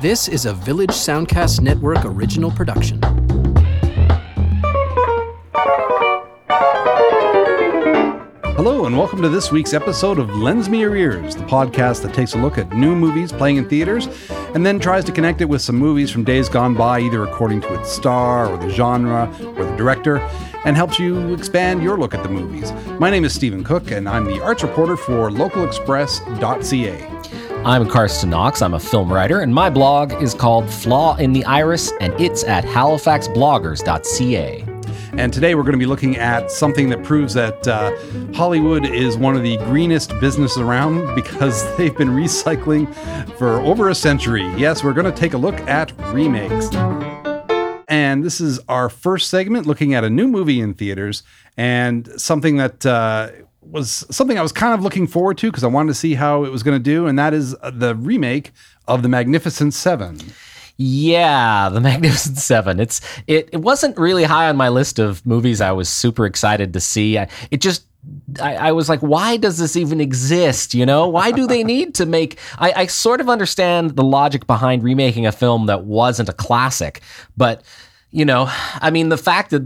This is a Village Soundcast Network original production. Hello, and welcome to this week's episode of Lends Me Your Ears, the podcast that takes a look at new movies playing in theaters and then tries to connect it with some movies from days gone by, either according to its star or the genre or the director, and helps you expand your look at the movies. My name is Stephen Cook, and I'm the arts reporter for localexpress.ca. I'm Karsten Knox. I'm a film writer, and my blog is called Flaw in the Iris, and it's at halifaxbloggers.ca. And today we're going to be looking at something that proves that uh, Hollywood is one of the greenest businesses around because they've been recycling for over a century. Yes, we're going to take a look at remakes. And this is our first segment looking at a new movie in theaters and something that uh, was something I was kind of looking forward to because I wanted to see how it was going to do. And that is uh, the remake of The Magnificent Seven. Yeah, The Magnificent Seven. It's it. It wasn't really high on my list of movies I was super excited to see. I, it just I, I, was like, why does this even exist? You know, why do they need to make? I, I sort of understand the logic behind remaking a film that wasn't a classic, but you know, I mean, the fact of,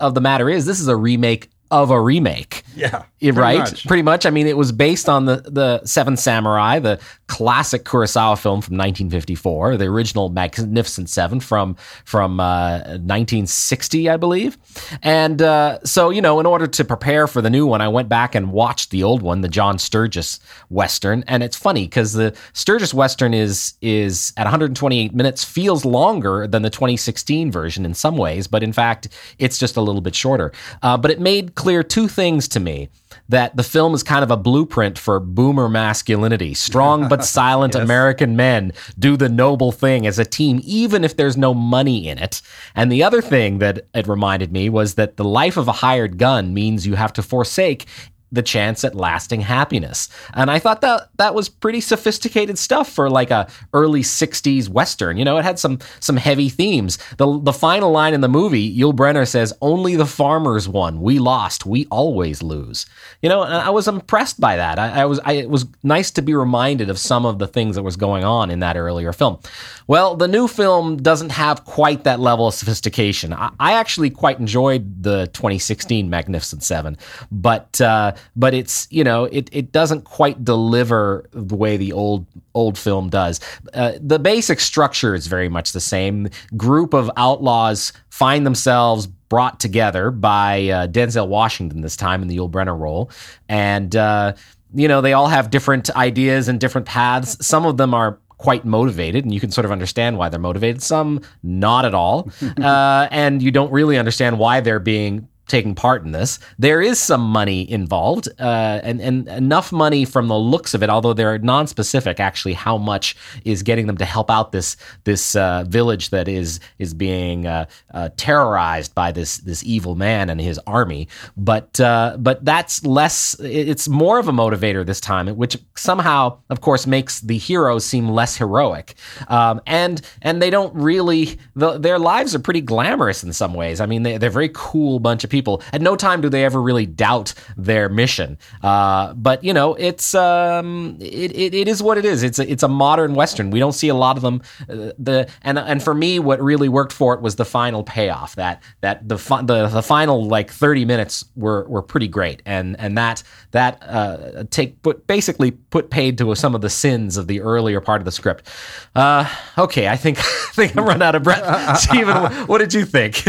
of the matter is, this is a remake of a remake. Yeah. Pretty right? Much. Pretty much. I mean, it was based on the, the Seven Samurai, the classic Kurosawa film from 1954, the original Magnificent Seven from, from uh, 1960, I believe. And uh, so, you know, in order to prepare for the new one, I went back and watched the old one, the John Sturges Western. And it's funny because the Sturges Western is, is at 128 minutes, feels longer than the 2016 version in some ways, but in fact, it's just a little bit shorter. Uh, but it made clear two things to me that the film is kind of a blueprint for boomer masculinity. Strong but silent yes. American men do the noble thing as a team, even if there's no money in it. And the other thing that it reminded me was that the life of a hired gun means you have to forsake the chance at lasting happiness. And I thought that that was pretty sophisticated stuff for like a early 60s western. You know, it had some some heavy themes. The the final line in the movie, Yul Brynner says, "Only the farmers won. We lost. We always lose." You know, I was impressed by that. I, I was I, it was nice to be reminded of some of the things that was going on in that earlier film. Well, the new film doesn't have quite that level of sophistication. I, I actually quite enjoyed the 2016 Magnificent Seven, but uh, but it's you know it it doesn't quite deliver the way the old old film does. Uh, the basic structure is very much the same. Group of outlaws find themselves brought together by uh, Denzel Washington this time in the Yul Brynner role, and uh, you know they all have different ideas and different paths. Some of them are quite motivated, and you can sort of understand why they're motivated. Some not at all, uh, and you don't really understand why they're being taking part in this. There is some money involved, uh, and and enough money from the looks of it, although they're non-specific. Actually, how much is getting them to help out this this uh, village that is is being uh, uh terrorized by this this evil man and his army? But uh, but that's less. It's more of a motivator this time, which somehow, of course, makes the heroes seem less heroic. Um, and and they don't really. The, their lives are pretty glamorous in some ways. I mean, they, they're a very cool bunch of people people. At no time do they ever really doubt their mission. Uh, but you know, it's um, it, it, it is what it is. It's a, it's a modern western. We don't see a lot of them. Uh, the and and for me, what really worked for it was the final payoff. That that the the the final like thirty minutes were were pretty great, and and that that uh, take put basically put paid to some of the sins of the earlier part of the script. Uh, okay, I think I think I'm run out of breath. Stephen, what did you think?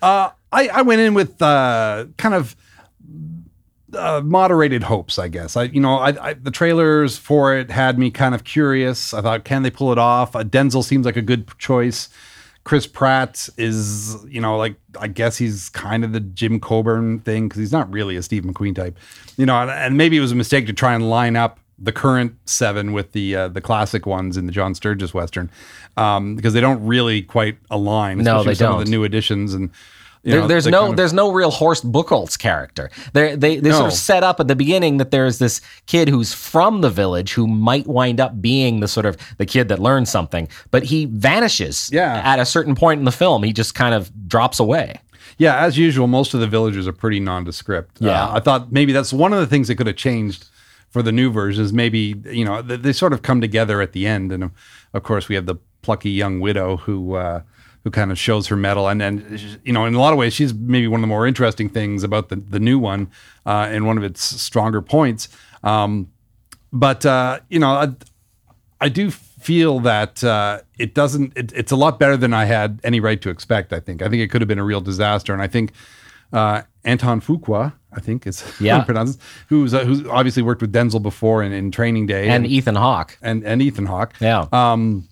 Uh, I, I went in with uh, kind of uh, moderated hopes, I guess. I, you know, I, I, the trailers for it had me kind of curious. I thought, can they pull it off? Uh, Denzel seems like a good choice. Chris Pratt is, you know, like I guess he's kind of the Jim Coburn thing because he's not really a Steve McQueen type, you know. And, and, maybe it was a mistake to try and line up the current seven with the uh, the classic ones in the John Sturges Western um, because they don't really quite align. No, they some don't. of the new additions and there, know, there's no kind of, there's no real Horst Buchholz character. They they they no. sort of set up at the beginning that there's this kid who's from the village who might wind up being the sort of the kid that learns something, but he vanishes. Yeah. at a certain point in the film, he just kind of drops away. Yeah, as usual, most of the villagers are pretty nondescript. Yeah, uh, I thought maybe that's one of the things that could have changed for the new versions. Maybe you know they, they sort of come together at the end, and of course we have the plucky young widow who uh, who kind of shows her mettle, and and you know, in a lot of ways, she's maybe one of the more interesting things about the the new one, uh, and one of its stronger points. Um, but uh, you know, I, I do feel that uh, it doesn't. It, it's a lot better than I had any right to expect. I think. I think it could have been a real disaster, and I think uh, Anton Fuqua, I think is Yeah. you who's uh, who's obviously worked with Denzel before in, in Training Day and Ethan Hawke. and, and Ethan Hawke. Yeah. Um,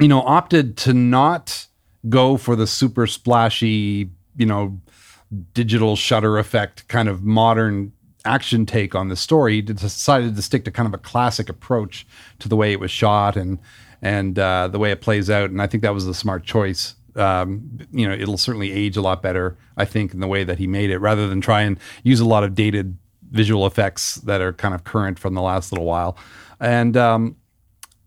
you know, opted to not go for the super splashy, you know, digital shutter effect kind of modern action take on the story. He decided to stick to kind of a classic approach to the way it was shot and and uh, the way it plays out. And I think that was a smart choice. Um, you know, it'll certainly age a lot better, I think, in the way that he made it, rather than try and use a lot of dated visual effects that are kind of current from the last little while. And um,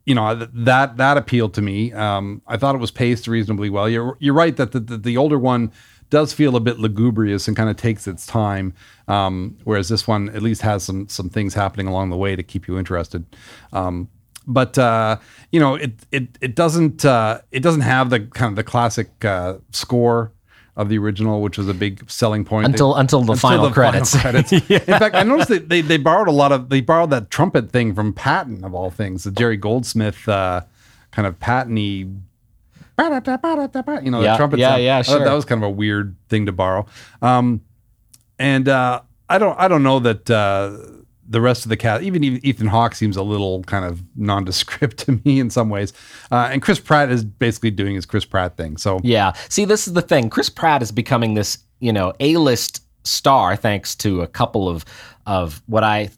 you know that that appealed to me. Um, I thought it was paced reasonably well. You're you're right that the, the, the older one does feel a bit lugubrious and kind of takes its time, um, whereas this one at least has some some things happening along the way to keep you interested. Um, but uh, you know it it it doesn't uh, it doesn't have the kind of the classic uh, score of the original, which was a big selling point. Until- until the final credits. credits. In fact, I noticed that they, they borrowed a lot of they borrowed that trumpet thing from Patton of all things, the Jerry Goldsmith uh, kind of Pattony. You know, Yeah, the trumpet. yeah, sound. yeah, thought sure. That was kind of a weird thing to borrow. Um, and uh, I don't, I don't know that uh, the rest of the cast, even Ethan Hawke, seems a little kind of nondescript to me in some ways. Uh, and Chris Pratt is basically doing his Chris Pratt thing. So Yeah. See, this is the thing. Chris Pratt is becoming this, you know, A-list star thanks to a couple of of what I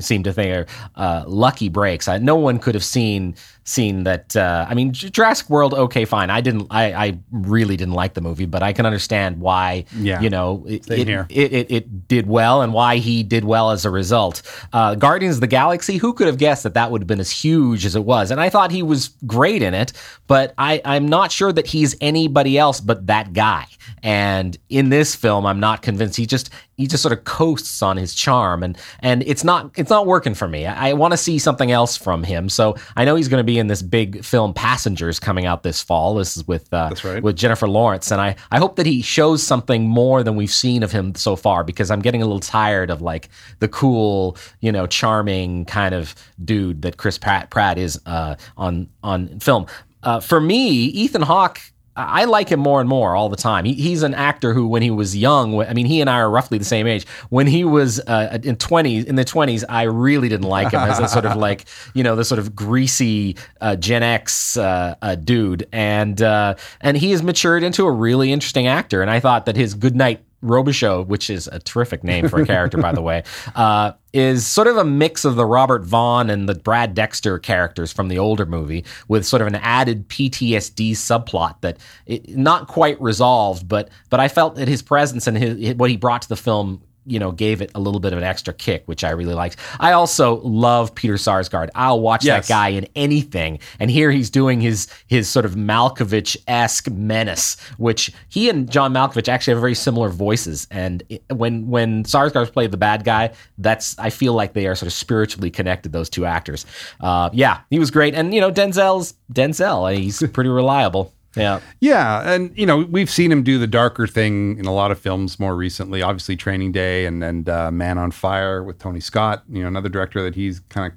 seem to think are uh, lucky breaks. I, no one could have seen seen that. Uh, I mean, Jurassic World. Okay, fine. I didn't. I, I really didn't like the movie, but I can understand why. Yeah. You know, it, it, it, it, it did well and why he did well as a result. Uh, Guardians of the Galaxy, who could have guessed that that would have been as huge as it was? And I thought he was great in it, but I, I'm not sure that he's anybody else but that guy. And in this film, I'm not convinced. He just he just sort of coasts on his charm, and and it's not it's not working for me. I, I want to see something else from him. So I know he's going to be in this big film Passengers coming out this fall. This is with uh, That's right. with Jennifer Lawrence, and I I hope that he shows something more than we've seen of him so far because I'm getting a little tired of like the cool, you know, charming kind of dude that Chris Pratt, Pratt is uh, on on film. Uh, for me, Ethan Hawke. I like him more and more all the time. He, he's an actor who, when he was young, I mean, he and I are roughly the same age. When he was uh, in twenties, in the twenties, I really didn't like him as a sort of like, you know, the sort of greasy uh, Gen X uh, uh, dude, and uh, and he has matured into a really interesting actor. And I thought that his Goodnight Robichaux, which is a terrific name for a character, by the way, uh, is sort of a mix of the Robert Vaughn and the Brad Dexter characters from the older movie, with sort of an added PTSD subplot that it, not quite resolved, but but I felt that his presence and his what he brought to the film. You know, gave it a little bit of an extra kick, which I really liked. I also love Peter Sarsgaard. I'll watch Yes. that guy in anything. And here he's doing his his sort of Malkovich esque menace, which he and John Malkovich actually have very similar voices. And it- when when Sarsgaard played the bad guy, that's I feel like they are sort of spiritually connected. Those two actors. Uh, yeah, he was great. And you know, Denzel's Denzel. He's pretty reliable. Yeah. Yeah, and you know we've seen him do the darker thing in a lot of films more recently. Obviously, Training Day and and uh, Man on Fire with Tony Scott. You know, another director that he's kind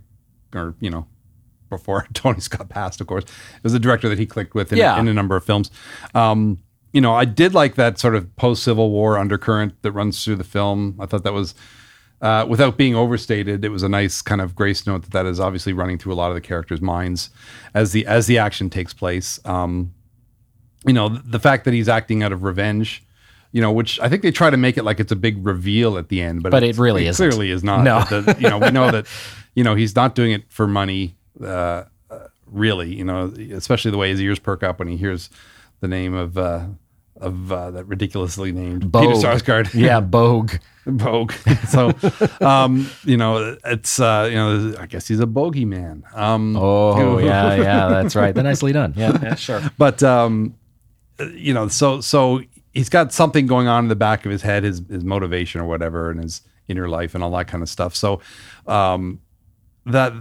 of, or you know, before Tony Scott passed, of course, it was a director that he clicked with in, Yeah. in a number of films. Um, you know, I did like that sort of post Civil War undercurrent that runs through the film. I thought that was. Uh, without being overstated, it was a nice kind of grace note that that is obviously running through a lot of the characters' minds as the as the action takes place. Um, you know, the fact that he's acting out of revenge, you know, which I think they try to make it like it's a big reveal at the end, but, But it really isn't. clearly is not. No. The- you know, we know that, you know, he's not doing it for money, uh, uh, really, you know, especially the way his ears perk up when he hears the name of, uh, of uh, that ridiculously named Peter Bogue. Sarsgaard. Yeah, Bogue. Vogue. so, um, you know, it's, uh, you know, I guess he's a bogeyman. Um, Oh yeah, yeah, that's right. Nicely done. Yeah, yeah, sure. but um, you know, so so he's got something going on in the back of his head, his his motivation or whatever, and his inner life and all that kind of stuff. So, um, that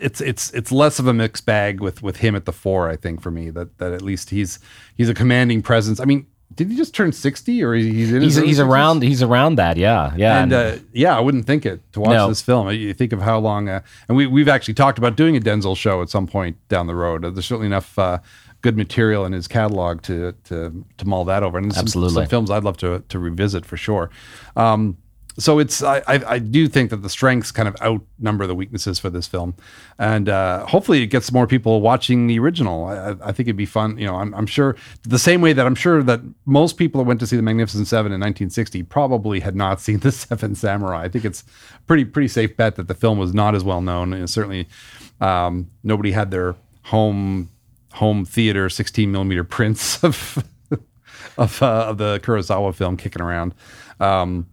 it's it's it's less of a mixed bag with with him at the fore. I think for me that that at least he's he's a commanding presence. I mean, did he just turn sixty or he's in He's he's around he's around that. Yeah, yeah. And uh, yeah, I wouldn't think it to watch No. this film. You think of how long, uh, and we we've actually talked about doing a Denzel show at some point down the road. There's certainly enough uh, good material in his catalog to to to mull that over. And some, Absolutely. some films I'd love to to revisit for sure. Um, so it's I, I I do think that the strengths kind of outnumber the weaknesses for this film, and uh, hopefully it gets more people watching the original. I, I- I think it'd be fun. You know, I'm, I'm sure the same way that I'm sure that most people that went to see the Magnificent Seven in 1960 probably had not seen the Seven Samurai. I think it's pretty pretty safe bet that the film was not as well known, and certainly um, nobody had their home home theater 16 millimeter prints of of, uh, of the Kurosawa film kicking around. Um,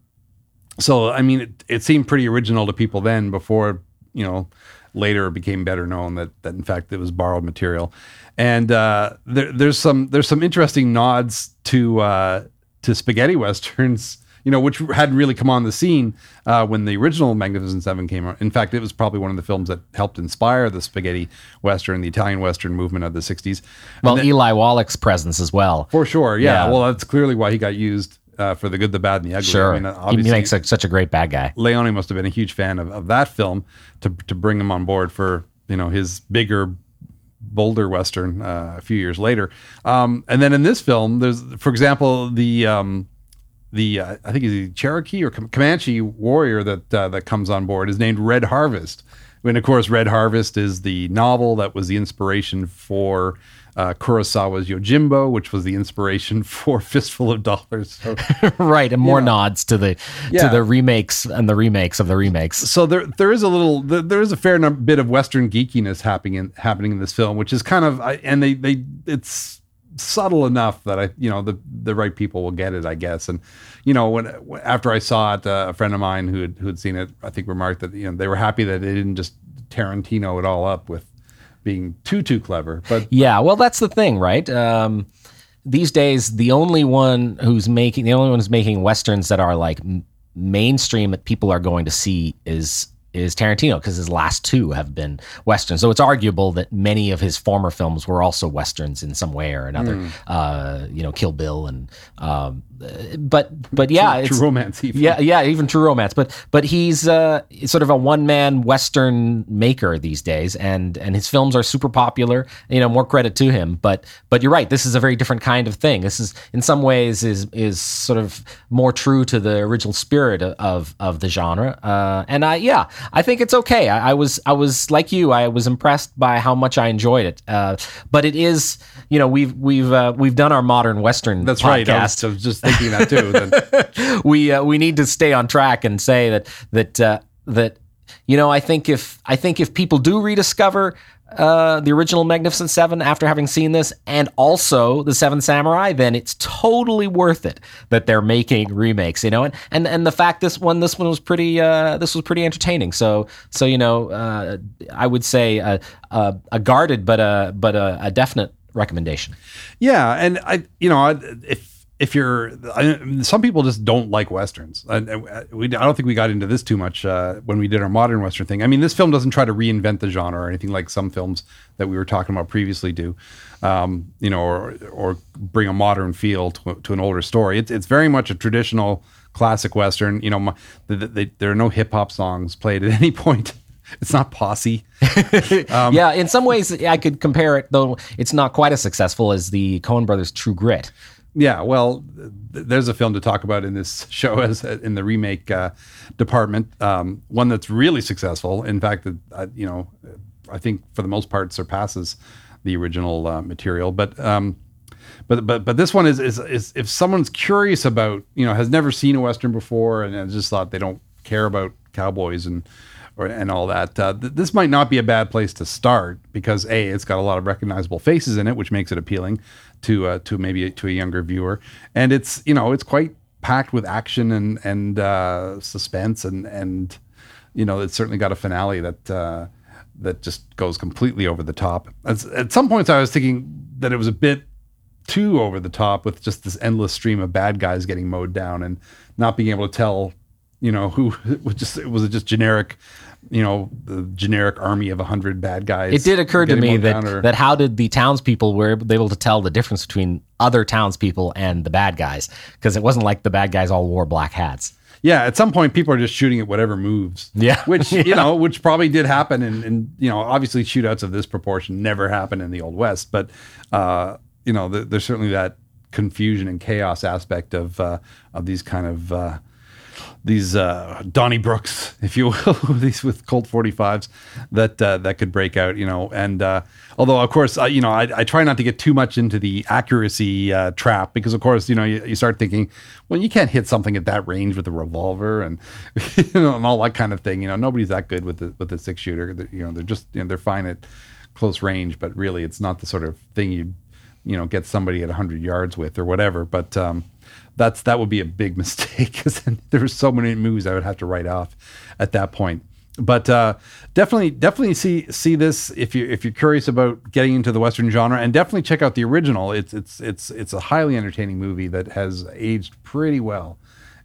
so I mean, it, it seemed pretty original to people then. Before you know, later it became better known that that in fact it was borrowed material. And uh, there, there's some there's some interesting nods to uh, to spaghetti westerns. You know, which hadn't really come on the scene uh, when the original Magnificent Seven came out. In fact, it was probably one of the films that helped inspire the spaghetti western, the Italian western movement of the '60s. Well, then- Eli Wallach's presence as well. for sure, yeah. Yeah. Well, that's clearly why he got used uh, for the good, the bad, and the ugly. Sure, I mean, he obviously, makes a, such a great bad guy. Leone must have been a huge fan of, of that film to to bring him on board for you know his bigger, bolder western uh, a few years later. Um, and then in this film, there's for example the um, the uh, I think he's a Cherokee or Com- Comanche warrior that uh, that comes on board is named Red Harvest. When of course Red Harvest is the novel that was the inspiration for uh, Kurosawa's Yojimbo, which was the inspiration for Fistful of Dollars. So, right, and more know. nods to the Yeah. to the remakes and the remakes of the remakes. so there there is a little there, there is a fair num- bit of Western geekiness happening in happening in this film, which is kind of and they they it's subtle enough that I you know the the right people will get it, I guess. And you know when after I saw it, uh, a friend of mine who had who had seen it, I think remarked that you know they were happy that they didn't just Tarantino it all up with being too too clever, but Yeah, well, that's the thing, right? Um, these days, the only one who's making the only one who's making westerns that are like mainstream that people are going to see is is Tarantino because his last two have been westerns. So it's arguable that many of his former films were also westerns in some way or another. Hmm. Uh, you know, Kill Bill and um, but but yeah, True it's, Romance even. yeah, yeah, even True Romance. But but he's uh, sort of a one man Western maker these days, and and his films are super popular. You know, more credit to him. But but you're right. This is a very different kind of thing. This is in some ways is is sort of more true to the original spirit of of the genre. Uh, and I yeah, I think it's okay. I, I was I was like you. I was impressed by how much I enjoyed it. Uh, but it is you know we've we've uh, we've done our modern Western That's podcast right. I was, I was just thinking that too. we uh, we need to stay on track and say that that uh, that you know I think if I think if people do rediscover uh, the original Magnificent Seven after having seen this and also the Seven Samurai, then it's totally worth it that they're making remakes. You know, and and, and the fact this one this one was pretty uh, this was pretty entertaining. So so you know uh, I would say a, a, a guarded but a but a, a definite recommendation. Yeah, and I, you know, I- if if you're, I, some people just don't like westerns. I, I- we, I don't think we got into this too much uh, when we did our modern western thing. I mean, this film doesn't try to reinvent the genre or anything like some films that we were talking about previously do. Um, you know, or or bring a modern feel to, to an older story. It's it's very much a traditional classic western. You know, my, the, the, they, there are no hip hop songs played at any point. It's not posse. Um, yeah, in some ways, I could compare it, though it's not quite as successful as the Coen Brothers' True Grit. Yeah, well, th- there's a film to talk about in this show as in the remake uh, department. Um, one that's really successful. In fact, that uh, you know, I think for the most part surpasses the original uh, material. But um, but but but this one is, is is if someone's curious about you know has never seen a western before and just thought they don't care about cowboys and or and all that. Uh, th- this might not be a bad place to start because a it's got a lot of recognizable faces in it, which makes it appealing to uh, to maybe to a younger viewer, and it's you know it's quite packed with action and and uh, suspense and and you know it's certainly got a finale that. Uh, that just goes completely over the top. At, at some points, I was thinking that it was a bit too over the top with just this endless stream of bad guys getting mowed down and not being able to tell, you know, who was just it was just generic you know the generic army of a hundred bad guys. It did occur to me that, or- that how did the townspeople were able to tell the difference between other townspeople and the bad guys? Because it wasn't like the bad guys all wore black hats. yeah, at some point people are just shooting at whatever moves. Yeah. which you know, which probably did happen, and, and you know, obviously shootouts of this proportion never happened in the old west, but uh, you know, th- there's certainly that confusion and chaos aspect of uh, of these kind of. Uh, these uh, Donnie Brooks, if you will, these with Colt 45s that uh, that could break out, you know. And uh, although, of course, uh, you know, I, I try not to get too much into the accuracy uh, trap because, of course, you know, you, you start thinking, well, you can't hit something at that range with a revolver and you know and all that kind of thing. You know, nobody's that good with the with the six shooter. You know, they're just you know they're fine at close range, but really, it's not the sort of thing you you know get somebody at 100 yards with or whatever. But um, that's that would be a big mistake because there were so many movies I would have to write off at that point. But uh, definitely, definitely see see this if you if you're curious about getting into the western genre, and definitely check out the original. It's it's it's it's a highly entertaining movie that has aged pretty well.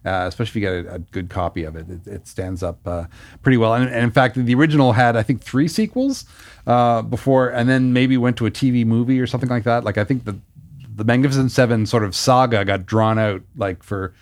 Uh, especially if you get a, a good copy of it, it, it stands up uh, pretty well. And, and in fact, the original had I think three sequels uh, before, and then maybe went to a TV movie or something like that. Like I think the the Magnificent Seven sort of saga got drawn out like for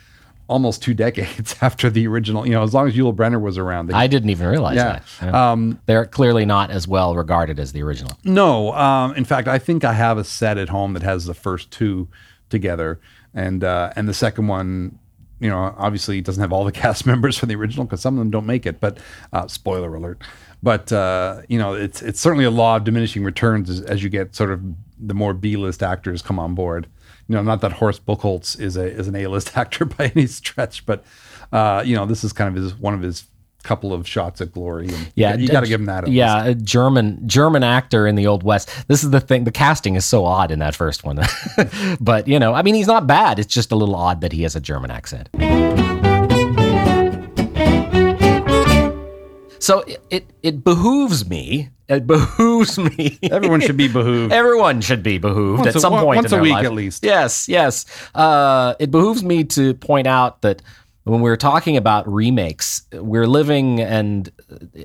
almost two decades after the original. You know, as long as Yul Brynner was around. They, I didn't even realize Yeah. that. Um, They're clearly not as well regarded as the original. no, um, in fact, I think I have a set at home that has the first two together, and uh, and the second one. You know, obviously, doesn't have all the cast members from the original because some of them don't make it. But uh, spoiler alert. But uh, you know, it's it's certainly a law of diminishing returns as, as you get sort of the more B list actors come on board. You know, not that Horst Buchholz is a is an A list actor by any stretch, but uh, you know, this is kind of his one of his couple of shots at glory. And Yeah, you got to give him that. at least. Yeah, a German German actor in the old west. This is the thing. The casting is so odd in that first one, but you know, I mean, he's not bad. It's just a little odd that he has a German accent. So it it, it behooves me. It behooves me. Everyone should be behooved. Everyone should be behooved Once at some one- point once in a their week life. at least. Yes, yes. Uh, it behooves me to point out that when we're talking about remakes, we're living and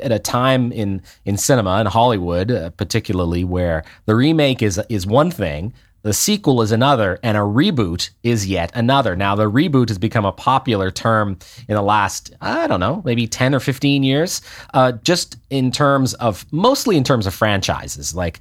at a time in in cinema in Hollywood, uh, particularly where the remake is is one thing. The sequel is another, and a reboot is yet another. Now, the reboot has become a popular term in the last, I don't know, maybe 10 or 15 years, uh, just in terms of, mostly in terms of franchises. Like,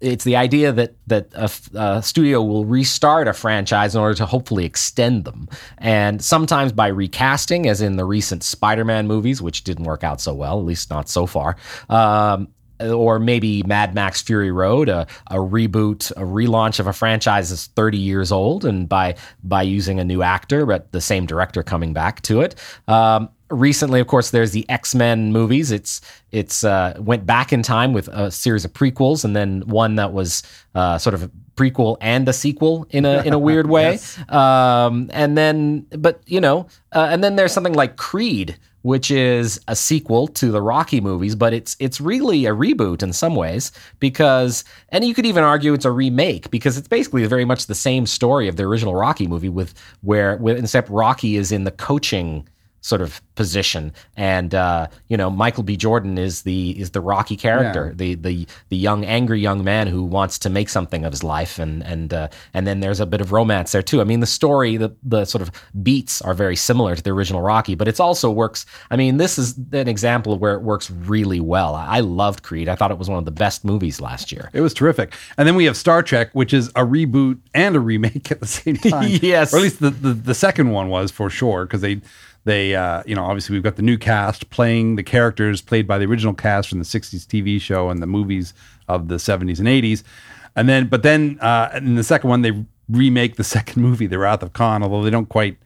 it's the idea that that a, a studio will restart a franchise in order to hopefully extend them, and sometimes by recasting, as in the recent Spider-Man movies, which didn't work out so well, at least not so far. Um, or maybe Mad Max Fury Road, a, a reboot, a relaunch of a franchise that's 30 years old, and by by using a new actor, but the same director coming back to it. Um, recently, of course, there's the X Men movies. It's it's uh, went back in time with a series of prequels, and then one that was uh, sort of a prequel and a sequel in a in a weird way. um, and then, but you know, uh, and then there's something like Creed, which is a sequel to the Rocky movies, but it's it's really a reboot in some ways because, and you could even argue it's a remake because it's basically very much the same story of the original Rocky movie with where with except Rocky is in the coaching sort of position and uh, you know Michael B Jordan is the is the Rocky character Yeah. the the the young angry young man who wants to make something of his life and and uh, and then there's a bit of romance there too I mean the story the the sort of beats are very similar to the original Rocky but it also works I mean this is an example of where it works really well I loved Creed I thought it was one of the best movies last year It was terrific. And then we have Star Trek, which is a reboot and a remake at the same time. Yes. Or at least the, the, the second one was for sure, because they they uh, you know, obviously we've got the new cast playing the characters played by the original cast from the 60s TV show and the movies of the 70s and 80s. And then but then uh in the second one they remake the second movie, The Wrath of Khan, although they don't quite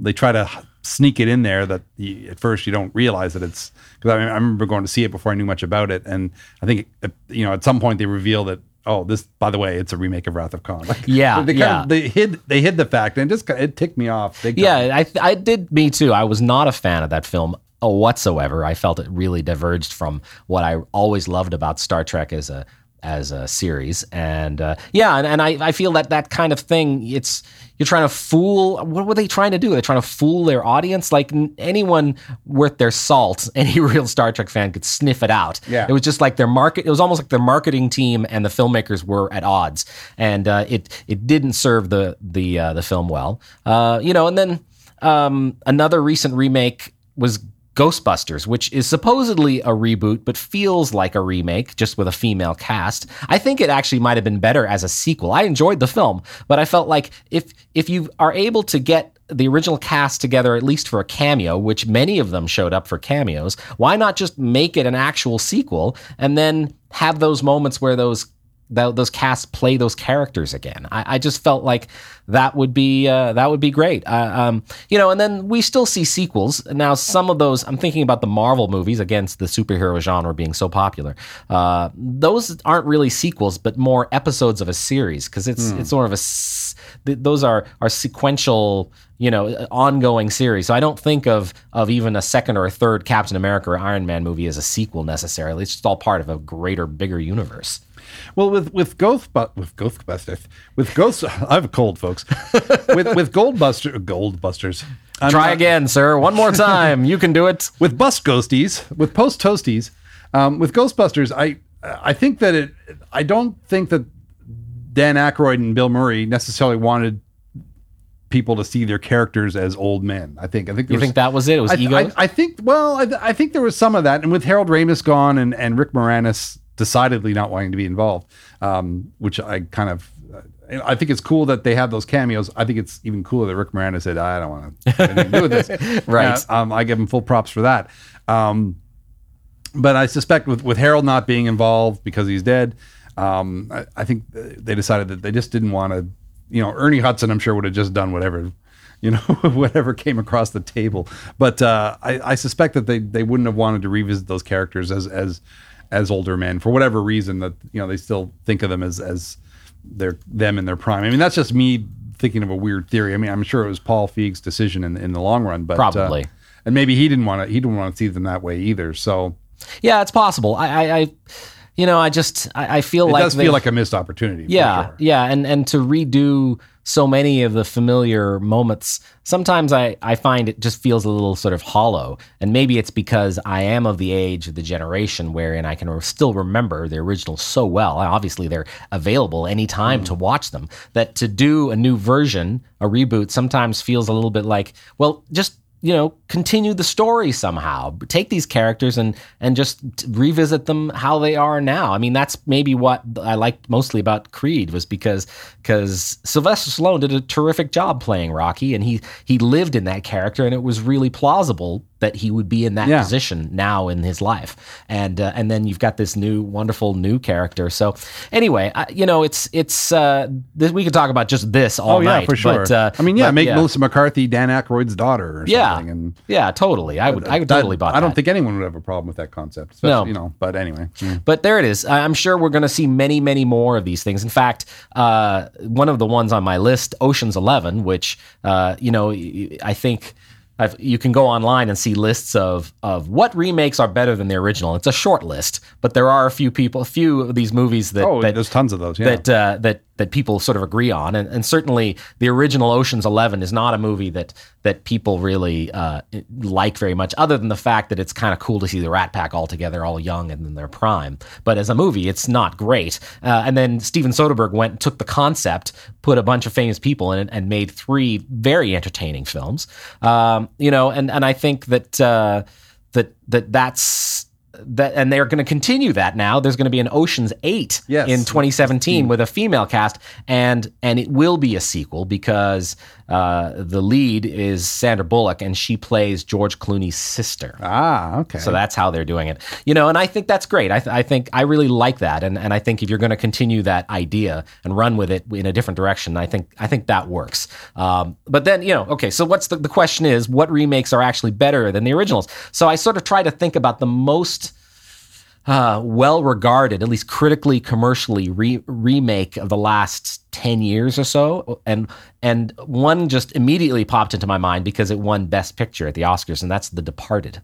they try to sneak it in there that you, at first you don't realize that it's because I, I remember going to see it before I knew much about it, and I think uh, you know at some point they reveal that oh this by the way it's a remake of Wrath of Khan. Like, Yeah, they yeah. Of, they hid they hid the fact and it just it ticked me off. Yeah, I I did me too. I was not a fan of that film uh, whatsoever. I felt it really diverged from what I always loved about Star Trek as a as a series, and uh, yeah, and, and I, I feel that that kind of thing, it's you're trying to fool. What were they trying to do? They're trying to fool their audience. Like n- anyone worth their salt, any real Star Trek fan could sniff it out. Yeah. it was just like their market. It was almost like their marketing team and the filmmakers were at odds, and uh, it it didn't serve the the uh, the film well. Uh, you know, and then um, another recent remake was Ghostbusters, which is supposedly a reboot, but feels like a remake, just with a female cast. I think it actually might have been better as a sequel. I enjoyed the film, but I felt like if if you are able to get the original cast together at least for a cameo, which many of them showed up for cameos, why not just make it an actual sequel and then have those moments where those tho- those casts play those characters again. I, I just felt like that would be uh, that would be great. Uh, um, you know, and then we still see sequels. Now, some of those, I'm thinking about the Marvel movies against the superhero genre being so popular. Uh, those aren't really sequels, but more episodes of a series because it's it's sort of a s- th- those are are sequential you know ongoing series so i don't think of of even a second or a third captain america or iron man movie as a sequel necessarily it's just all part of a greater bigger universe Well, with with Ghost with Ghostbusters with Ghost, I have a cold, folks. with with Goldbuster Goldbusters. I'm try not- again sir one more time you can do it with bust ghosties, with post toasties, um, with Ghostbusters, I I think that it. I don't think that Dan Aykroyd and Bill Murray necessarily wanted people to see their characters as old men. I think. I think. you was- think that was it it was I, ego I, I think. Well, I, I think there was some of that, and with Harold Ramis gone and and Rick Moranis decidedly not wanting to be involved, um, which I kind of. I think it's cool that they have those cameos. I think it's even cooler that Rick Moranis said, "I don't want to have anything to do with this." Right. Uh, um, I give him full props for that. Um, but I suspect with, with Harold not being involved because he's dead, um, I, I think they decided that they just didn't want to. You know, Ernie Hudson, I'm sure would have just done whatever, you know, whatever came across the table. But uh, I, I suspect that they they wouldn't have wanted to revisit those characters as as as older men for whatever reason that you know they still think of them as as their them in their prime. I mean, that's just me thinking of a weird theory. I mean, I'm sure it was Paul Feig's decision in in the long run, but uh, Probably. and maybe he didn't want to he didn't want to see them that way either. So yeah it's possible i i, I you know i just i, I feel it like does feel like a missed opportunity. yeah sure. yeah and and to redo so many of the familiar moments sometimes i i find it just feels a little sort of hollow. And maybe it's because i am of the age of the generation wherein i can still remember the original so well. Obviously they're available anytime to mm. watch them. That to do a new version a reboot sometimes feels a little bit like well just you know continue the story somehow. Take these characters and and just revisit them how they are now. I mean that's maybe what i liked mostly about creed was because because sylvester stallone did a terrific job playing rocky and he he lived in that character and it was really plausible that he would be in that Yeah. position now in his life and uh, and then you've got this new wonderful new character so anyway I, you know it's it's uh this, we could talk about just this all Oh yeah, night for sure. but, uh, I mean, yeah, but, make Melissa McCarthy Dan Aykroyd's daughter or yeah something. And yeah totally i would i would totally buy I don't think anyone would have a problem with that concept. No. you know. But anyway, mm. But there it is. I'm sure we're going to see many, many more of these things. In fact, uh, one of the ones on my list, Ocean's Eleven, which uh, you know, I think. I've, you can go online and see lists of of what remakes are better than the original. It's a short list, but there are a few people, a few of these movies that oh, that, there's tons of those. Yeah. that uh, that that people sort of agree on, and, and certainly the original Ocean's Eleven is not a movie that that people really uh, like very much, other than the fact that it's kind of cool to see the Rat Pack all together, all young and in their prime. But as a movie, it's not great. Uh, and then Steven Soderbergh went and took the concept, put a bunch of famous people in it, and made three very entertaining films. Um, you know, and and I think that uh, that that that's. That, and they're going to continue that now. There's going to be an Ocean's Eight Yes. in 2017 with a female cast, and and it will be a sequel because uh, the lead is Sandra Bullock, and she plays George Clooney's sister. ah, okay. So that's how they're doing it, you know. And I think that's great. I, th- I think I really like that, and and I think if you're going to continue that idea and run with it in a different direction, I think I think that works. Um, but then you know, okay. So what's the the question is, what remakes are actually better than the originals? So I sort of try to think about the most uh, well regarded, at least critically, commercially, re- remake of the last 10 years or so. And, and one just immediately popped into my mind because it won Best Picture at the Oscars, and that's The Departed.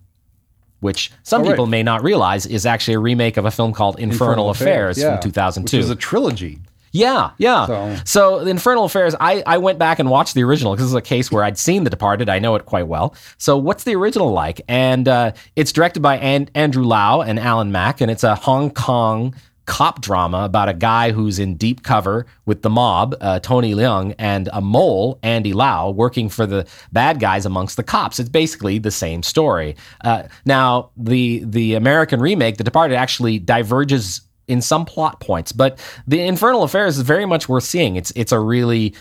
which some Oh, right. people may not realize is actually a remake of a film called Infernal, Affairs, yeah, from 2002. which is a trilogy. Yeah, yeah. So- So, the Infernal Affairs, I, I went back and watched the original because this is a case where I'd seen The Departed. I know it quite well. So what's the original like? And uh, it's directed by An- Andrew Lau and Alan Mak, and it's a Hong Kong cop drama about a guy who's in deep cover with the mob, uh, Tony Leung, and a mole, Andy Lau, working for the bad guys amongst the cops. It's basically the same story. Uh, now, the the American remake, The Departed, actually diverges in some plot points, but the Infernal Affairs is very much worth seeing. It's it's a really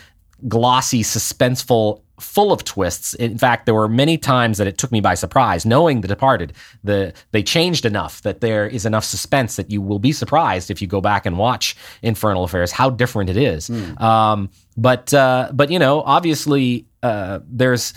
glossy, suspenseful, full of twists. In fact, there were many times that it took me by surprise, knowing The Departed. The they changed enough that there is enough suspense that you will be surprised if you go back and watch Infernal Affairs how different it is. Um, but uh, but you know, obviously, uh, there's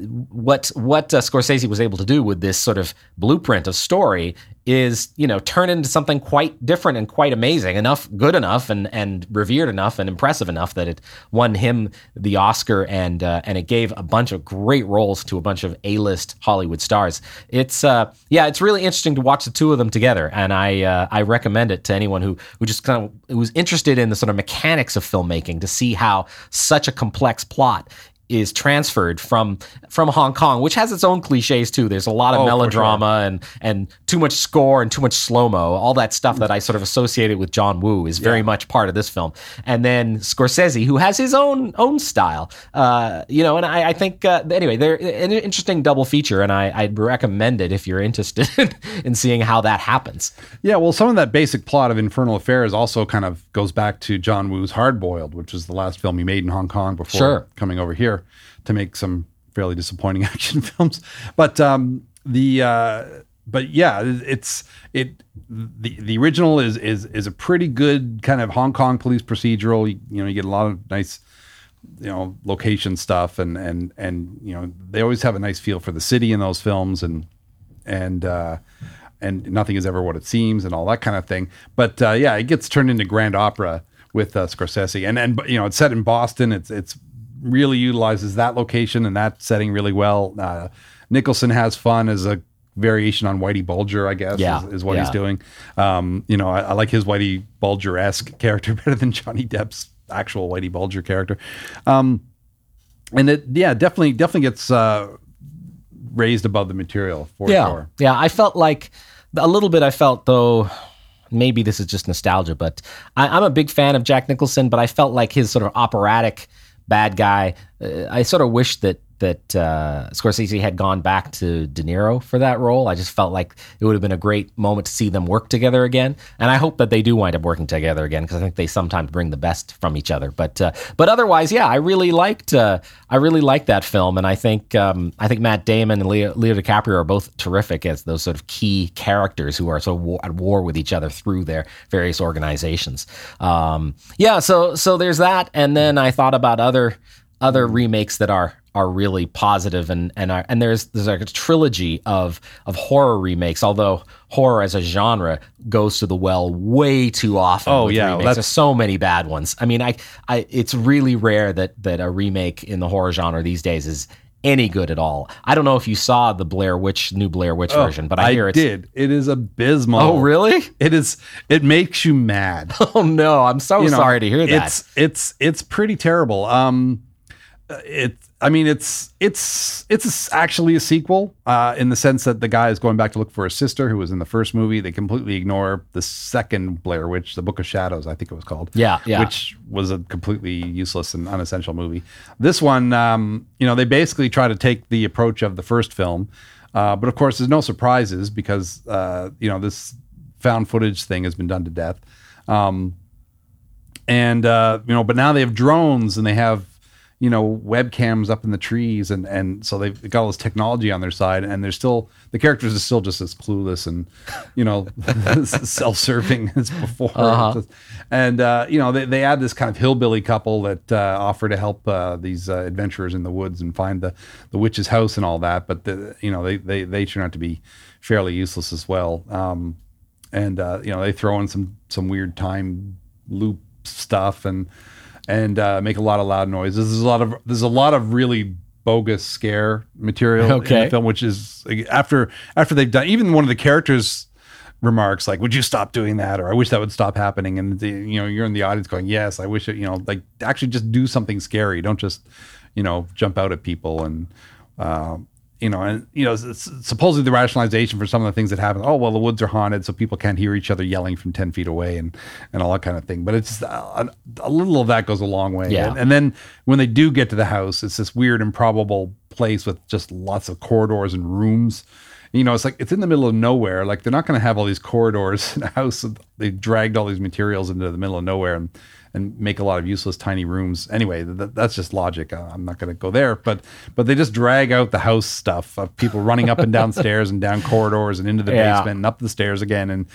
what what uh, Scorsese was able to do with this sort of blueprint of story is you know turn into something quite different and quite amazing enough good enough and and revered enough and impressive enough that it won him the Oscar and uh, and it gave a bunch of great roles to a bunch of A-list Hollywood stars. It's uh yeah it's really interesting to watch the two of them together and I uh, I recommend it to anyone who who just kind of who's interested in the sort of mechanics of filmmaking to see how such a complex plot is transferred from from Hong Kong, which has its own cliches too. There's a lot of Oh, melodrama and and too much score and too much slow mo. All that stuff that I sort of associated with John Woo is very much part of this film. And then Scorsese, who has his own own style, uh, you know. And I, I think uh, anyway, they're an interesting double feature, and I, I'd recommend it if you're interested in seeing how that happens. Yeah, well, some of that basic plot of Infernal Affairs also kind of goes back to John Woo's Hard Boiled, which was the last film he made in Hong Kong before Sure. coming over here to make some fairly disappointing action films. But um, the uh, but yeah, it's it the the original is is is a pretty good kind of Hong Kong police procedural. You, you know, you get a lot of nice you know location stuff and and and you know they always have a nice feel for the city in those films and and uh and nothing is ever what it seems and all that kind of thing but uh yeah it gets turned into grand opera with uh, Scorsese and and you know it's set in Boston it's it's really utilizes that location and that setting really well uh Nicholson has fun as a variation on Whitey Bulger I guess Yeah, is, is what yeah. he's doing um you know I, I like his Whitey Bulger-esque character better than Johnny Depp's actual Whitey Bulger character um and it yeah definitely definitely gets uh raised above the material for yeah. sure Yeah, I felt like a little bit. I felt though, maybe this is just nostalgia, but I, I'm a big fan of Jack Nicholson. But I felt like his sort of operatic bad guy. Uh, I sort of wish that that uh, Scorsese had gone back to De Niro for that role. I just felt like it would have been a great moment to see them work together again, and I hope that they do wind up working together again because I think they sometimes bring the best from each other. But uh, but otherwise, yeah, I really liked uh, I really liked that film, and I think um, I think Matt Damon and Leo, Leo DiCaprio are both terrific as those sort of key characters who are sort of war, at war with each other through their various organizations. Um, yeah, so so there's that, and then I thought about other other remakes that are are really positive and and are, and there's there's like a trilogy of of horror remakes although horror as a genre goes to the well way too often Oh, yeah, remakes. that's- there's so many bad ones. I mean i i it's really rare that that a remake in the horror genre these days is any good at all. I don't know if you saw the blair witch new blair witch version but i, hear it's did. It is abysmal. Oh really? It is it makes you mad. Oh no. I'm so You know, sorry to hear that. It's it's it's pretty terrible. Um, it. I mean, it's it's it's actually a sequel uh, in the sense that the guy is going back to look for his sister who was in the first movie. They completely ignore the second Blair Witch, the Book of Shadows, I think it was called. Yeah, yeah. Which was a completely useless and unessential movie. This one, um, you know, they basically try to take the approach of the first film, uh, but of course, there's no surprises because uh, you know this found footage thing has been done to death. Um, and uh, you know, but now they have drones and they have you know webcams up in the trees, and and so they've got all this technology on their side, and they're still the characters are still just as clueless and you know self-serving as before, and uh, you know they they add this kind of hillbilly couple that uh, offer to help uh, these uh, adventurers in the woods and find the the witch's house and all that, but the, you know they they they turn out to be fairly useless as well. Um, and uh, you know they throw in some some weird time loop stuff and and uh, make a lot of loud noises. There's a lot of there's a lot of really bogus scare material in the film, which is like, after after they've done even one of the characters remarks like, "Would you stop doing that?" or "I wish that would stop happening." And the, you know, you're in the audience going, "Yes, I wish it." You know, like actually just do something scary. Don't just you know jump out at people and. Um, you know, and you know, supposedly the rationalization for some of the things that happen. Oh, well, the woods are haunted, so people can't hear each other yelling from ten feet away, and and all that kind of thing. But it's a, uh, uh, a little of that goes a long way. Yeah. And, and then when they do get to the house, it's this weird, improbable place with just lots of corridors and rooms. You know, it's like it's in the middle of nowhere. Like they're not going to have all these corridors in a house. They dragged all these materials into the middle of nowhere and and make a lot of useless tiny rooms. Anyway, th- that's just logic. Uh, I'm not going to go there, but but they just drag out the house stuff of people running up and down stairs and down corridors and into the Yeah. basement and up the stairs again and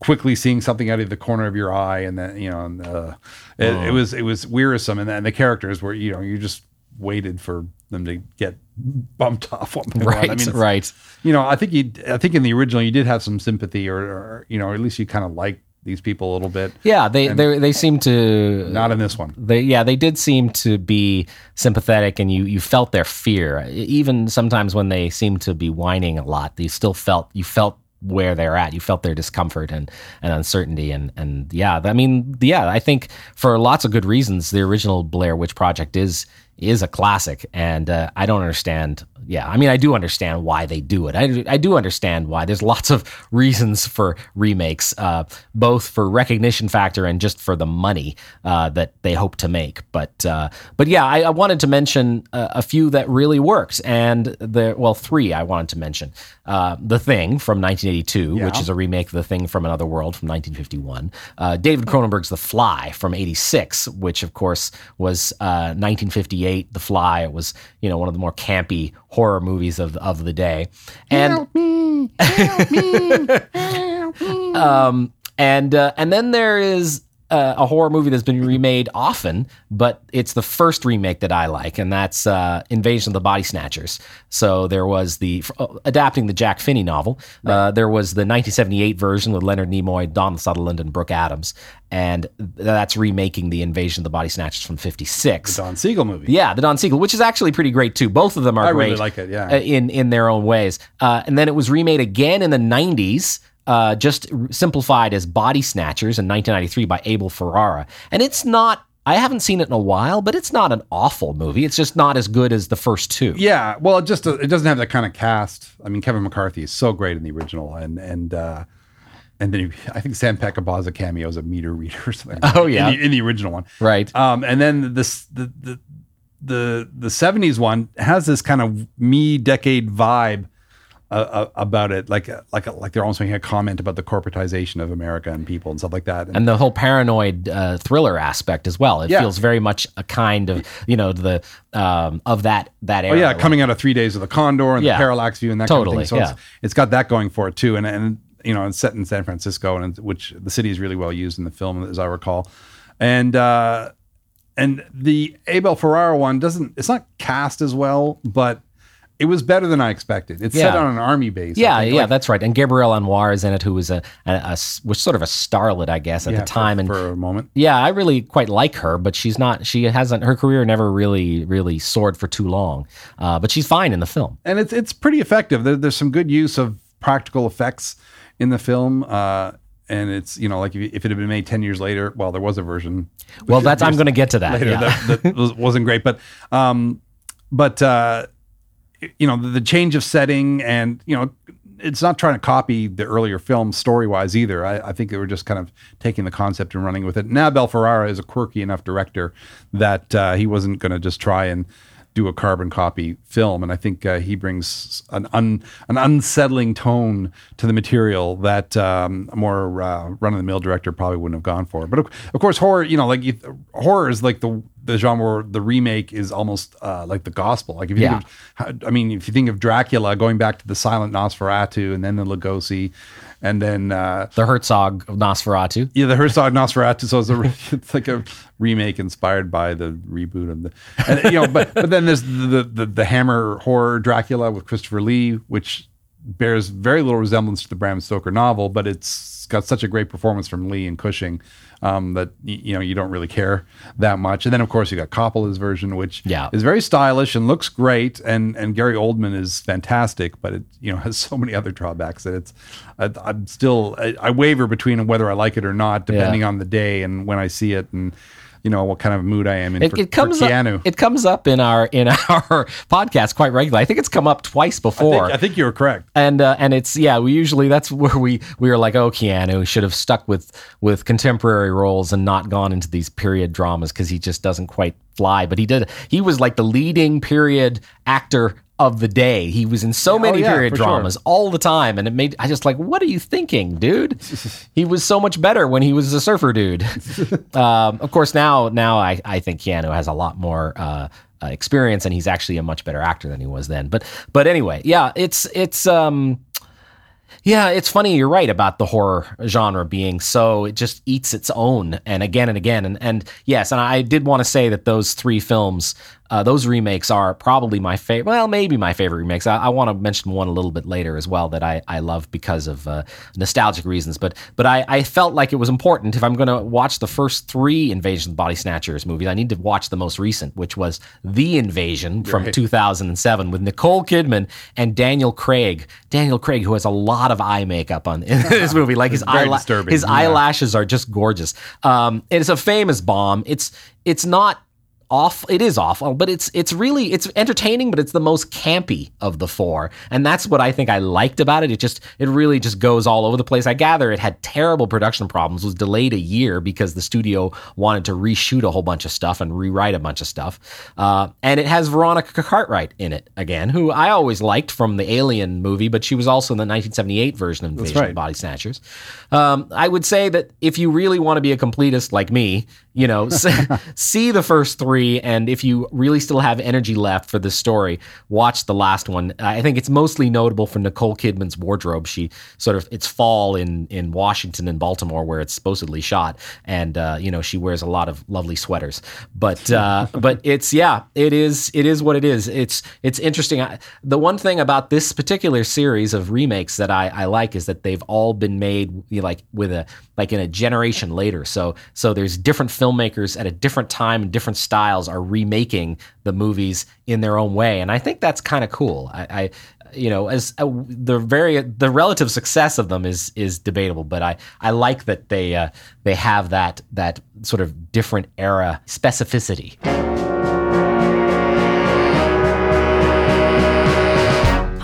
quickly seeing something out of the corner of your eye and then you know and, uh, it, it was it was wearisome and then the characters were you know you just waited for them to get bumped off one by one. Right, I mean, right. you know, I think you, I think in the original you did have some sympathy, or, or you know, or at least you kind of liked these people a little bit. Yeah, they they they seem to Not in this one. they yeah they did seem to be sympathetic and you you felt their fear even sometimes when they seemed to be whining a lot you still felt you felt where they're at you felt their discomfort and and uncertainty and and yeah i mean yeah i think for lots of good reasons the original blair witch project is is a classic and uh, i don't understand yeah i mean i do understand why they do it. I, do- I do understand why. There's lots of reasons for remakes uh, both for recognition factor and just for the money uh, that they hope to make. But uh, but yeah I, I wanted to mention uh, a few that really worked. And the well three i wanted to mention. Uh, the thing from 1982 which is a remake of the thing from another world from 1951 uh, david cronenberg's the fly from 86 which of course was uh, 1958 the fly. It was you know one of the more campy horror movies of, of the day and me, help me, help me. um, and uh, and then there is uh, a horror movie that's been remade often, but it's the first remake that I like, and that's uh, Invasion of the Body Snatchers. So there was the uh, adapting the Jack Finney novel. Uh, there was the 1978 version with Leonard Nimoy, Don Sutherland, and Brooke Adams, and that's remaking the Invasion of the Body Snatchers from '56. The Don Siegel movie. Yeah, the Don Siegel, which is actually pretty great too. Both of them are I great. really like it, yeah. uh, in in their own ways. Uh, and then it was remade again in the '90s, uh, just simplified as Body Snatchers in 1993 by Abel Ferrara. And it's not. I haven't seen it in a while, but it's not an awful movie. It's just not as good as the first two. Yeah, well, it just it doesn't have that kind of cast. I mean, Kevin McCarthy is so great in the original, and and uh, and then he, I think Sam Peckinpah's a cameo as a meter reader or something. Oh, yeah. in the, in the original one, Right. Um, and then this the the the the seventies one has this kind of me decade vibe uh, about it, like like like they're almost making a comment about the corporatization of America and people and stuff like that. And, and the whole paranoid uh, thriller aspect as well. It Yeah. feels very much a kind of you know the um, of that that era. oh yeah, Like- coming out of Three Days of the Condor and Yeah. the Parallax View and that Totally, kind of thing. So yeah. it's, it's got that going for it too, and and you know it's set in San Francisco, and which the city is really well used in the film, as I recall, and. uh and the Abel Ferrara one doesn't it's not cast as well, but it was better than I expected. It's set on an army base. Yeah, yeah, like- that's right. And Gabrielle Anwar is in it, who was a, a, a was sort of a starlet, I guess, at yeah, the time. for, and for a moment. yeah, I really quite like her, but she's not. She hasn't. Her career never really, really soared for too long. Uh, but she's fine in the film. and it's it's pretty effective. There, there's some good use of practical effects in the film, uh, and it's you know like if, if it had been made ten years later, well, there was a version. Well, that's I'm going to get to that. later yeah. that, that was, wasn't great, but um, but uh, you know the, change of setting and you know it's not trying to copy the earlier film story wise either. I, I think they were just kind of taking the concept and running with it. Now Bel Ferrara is a quirky enough director that uh, he wasn't going to just try and do a carbon copy film, and I think uh, he brings an un, an unsettling tone to the material that um, a more uh, run of the mill director probably wouldn't have gone for. But of, of course, horror, you know, like you, horror is like the the genre. Where the remake is almost uh, like the gospel. Like if you Yeah. think of, I mean, if you think of Dracula, going back to the silent Nosferatu, and then the Lugosi, and then uh, the Herzog of Nosferatu. yeah, the Herzog Nosferatu. So it's, a, it's like a remake inspired by the reboot of the, and, you know. But but then there's the, the the Hammer horror Dracula with Christopher Lee, which bears very little resemblance to the Bram Stoker novel, but it's got such a great performance from Lee and Cushing um, that y- you know you don't really care that much. And then of course you got Coppola's version, which Yeah. is very stylish and looks great, and and Gary Oldman is fantastic, but it you know has so many other drawbacks that it's I, I'm still I, I waver between whether I like it or not, depending Yeah. on the day and when I see it, and you know what kind of mood I am in It, for, it comes for Keanu. up. It comes up in our in our podcast quite regularly. I think it's come up twice I before. think, I think you were correct. and uh, and it's yeah we usually that's where we we were like oh Keanu should have stuck with with contemporary roles and not gone into these period dramas because he just doesn't quite fly but he did he was like the leading period actor of the day he was in so many yeah, period for sure. dramas all the time and it made I just like what are you thinking dude he was so much better when he was a surfer dude um, of course now now I, I think Keanu has a lot more uh, uh, experience and he's actually a much better actor than he was then but but anyway yeah it's it's um yeah, it's funny. You're right about the horror genre being so it just eats its own and again and again. And and yes, and I did want to say that those three films, uh, those remakes are probably my favorite. Well, maybe my favorite remakes. I, I want to mention one a little bit later as well that I, I love because of uh, nostalgic reasons. But but I, I felt like it was important if I'm going to watch the first three Invasion of the Body Snatchers movies, I need to watch the most recent, which was The Invasion from 2007 with Nicole Kidman and Daniel Craig. Daniel Craig, who has a lot of eye makeup on in this movie, like his eyela- his yeah. eyelashes are just gorgeous. Um, it is a famous bomb. It's it's not off it is awful but it's it's really it's entertaining but it's the most campy of the four. And that's what i think i liked about it. It just it really just goes all over the place. I gather it had terrible production problems was delayed a year because the studio wanted to reshoot a whole bunch of stuff and rewrite a bunch of stuff. Uh, and it has veronica cartwright in it again who i always liked from the alien movie but she was also in the 1978 version of invasion right. the body snatchers. Um, i would say that if you really want to be a completist like me you know see the first three and if you really still have energy left for this story watch the last one. I think it's mostly notable for nicole kidman's wardrobe. She sort of it's fall in in washington and baltimore where it's supposedly shot and uh, you know she wears a lot of lovely sweaters. But uh, but it's yeah it is it is what it is. It's it's interesting. I, the one thing about this particular series of remakes that I, I like is that they've all been made you know, like with a like in a generation later. So so there's different filmmakers at a different time and different styles are remaking the movies in their own way. And i think that's kind of cool. I, I you know as uh, the very the relative success of them is is debatable but i i like that they uh, they have that that sort of different era specificity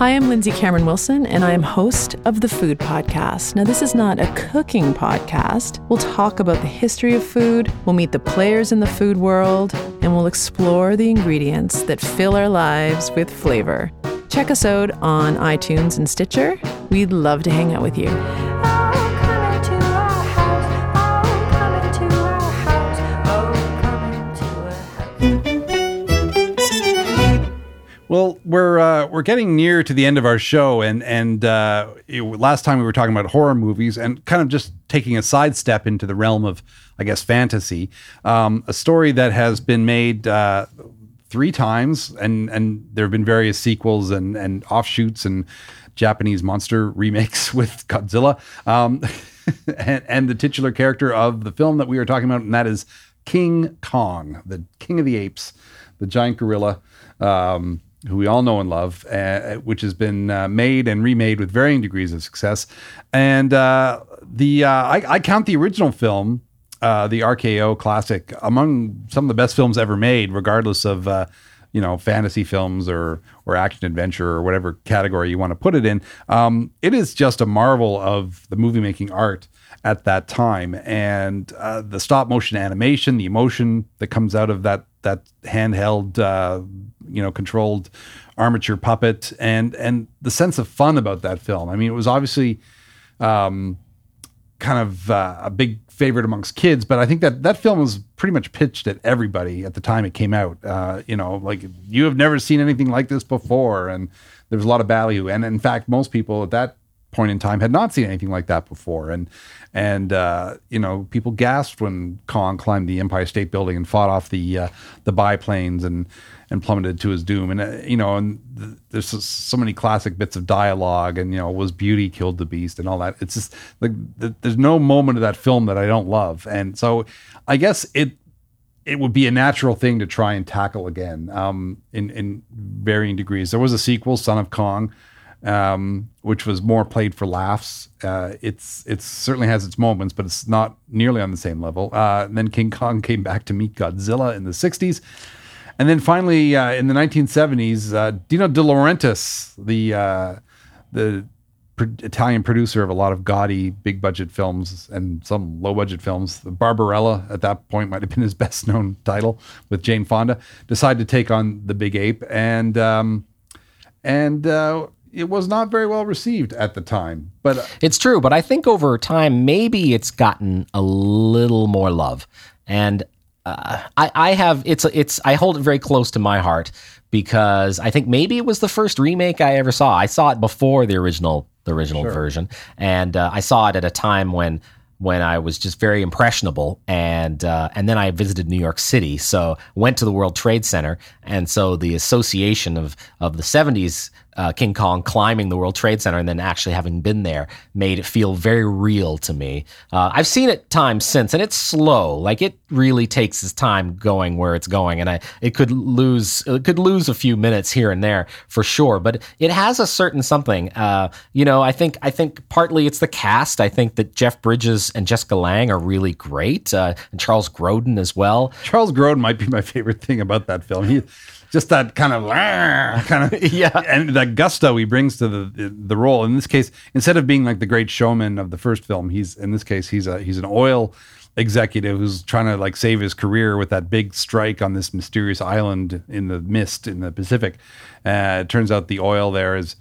Hi, I'm Lindsay Cameron Wilson, and I am host of the Food Podcast. Now, this is not a cooking podcast. We'll talk about the history of food, we'll meet the players in the food world, and we'll explore the ingredients that fill our lives with flavor. Check us out on iTunes and Stitcher. We'd love to hang out with you. Well, we're uh, we're getting near to the end of our show, and and uh, it- last time we were talking about horror movies, and kind of just taking a sidestep into the realm of, I guess, fantasy. Um, a story that has been made uh, three times, and and there have been various sequels and and offshoots and Japanese monster remakes with Godzilla, um, and, and the titular character of the film that we are talking about, and that is King Kong, the King of the Apes, the giant gorilla. Um, who we all know and love, uh, which has been uh, made and remade with varying degrees of success. And uh, the uh, I, I count the original film, uh, the RKO classic, among some of the best films ever made, regardless of uh, you know fantasy films or or action adventure or whatever category you want to put it in. Um, it is just a marvel of the movie making art at that time, and uh, the stop motion animation, the emotion that comes out of that that handheld, uh, you know, controlled armature puppet, and and the sense of fun about that film. I mean, it was obviously um, kind of uh, a big favorite amongst kids, but I think that that film was pretty much pitched at everybody at the time it came out. Uh, you know, like you have never seen anything like this before, and there was a lot of value. And in fact, most people at that point in time had not seen anything like that before, and and uh, you know people gasped when Kong climbed the Empire State Building and fought off the uh, the biplanes and and plummeted to his doom. And uh, you know, and th- there's so many classic bits of dialogue, and you know, was beauty killed the beast and all that. It's just like th- there's no moment of that film that I don't love, and so I guess it it would be a natural thing to try and tackle again um, in in varying degrees. There was a sequel, Son of Kong, um, which was more played for laughs. Uh, it's it certainly has its moments, but it's not nearly on the same level. Uh, then King Kong came back to meet Godzilla in the '60s, and then finally uh, in the 1970s, uh, Dino De Laurentiis, the uh, the Italian producer of a lot of gaudy, big budget films and some low budget films. The Barbarella at that point might have been his best known title with Jane Fonda. Decided to take on the Big Ape, and um, and uh, it was not very well received at the time. But uh, It's true, but I think over time maybe it's gotten a little more love, and uh, I, I have it's it's I hold it very close to my heart because I think maybe it was the first remake I ever saw. I saw it before the original the original version, and uh, I saw it at a time when when I was just very impressionable, and uh, and then I visited New York City, so went to the World Trade Center, and so the association of of the '70s uh, King Kong climbing the World Trade Center and then actually having been there made it feel very real to me. Uh, I've seen it times since, and it's slow. Like it really takes its time going where it's going, and I it could lose it could lose a few minutes here and there for sure. But it has a certain something. Uh, you know, I think I think partly it's the cast. I think that Jeff Bridges and Jessica Lange are really great, uh, and Charles Grodin as well. Charles Grodin might be my favorite thing about that film. He just that kind of kind of Yeah. and that gusto he brings to the the role. In this case, instead of being like the great showman of the first film, he's in this case he's a he's an oil executive who's trying to like save his career with that big strike on this mysterious island in the mist in the Pacific. Uh, it turns out the oil there is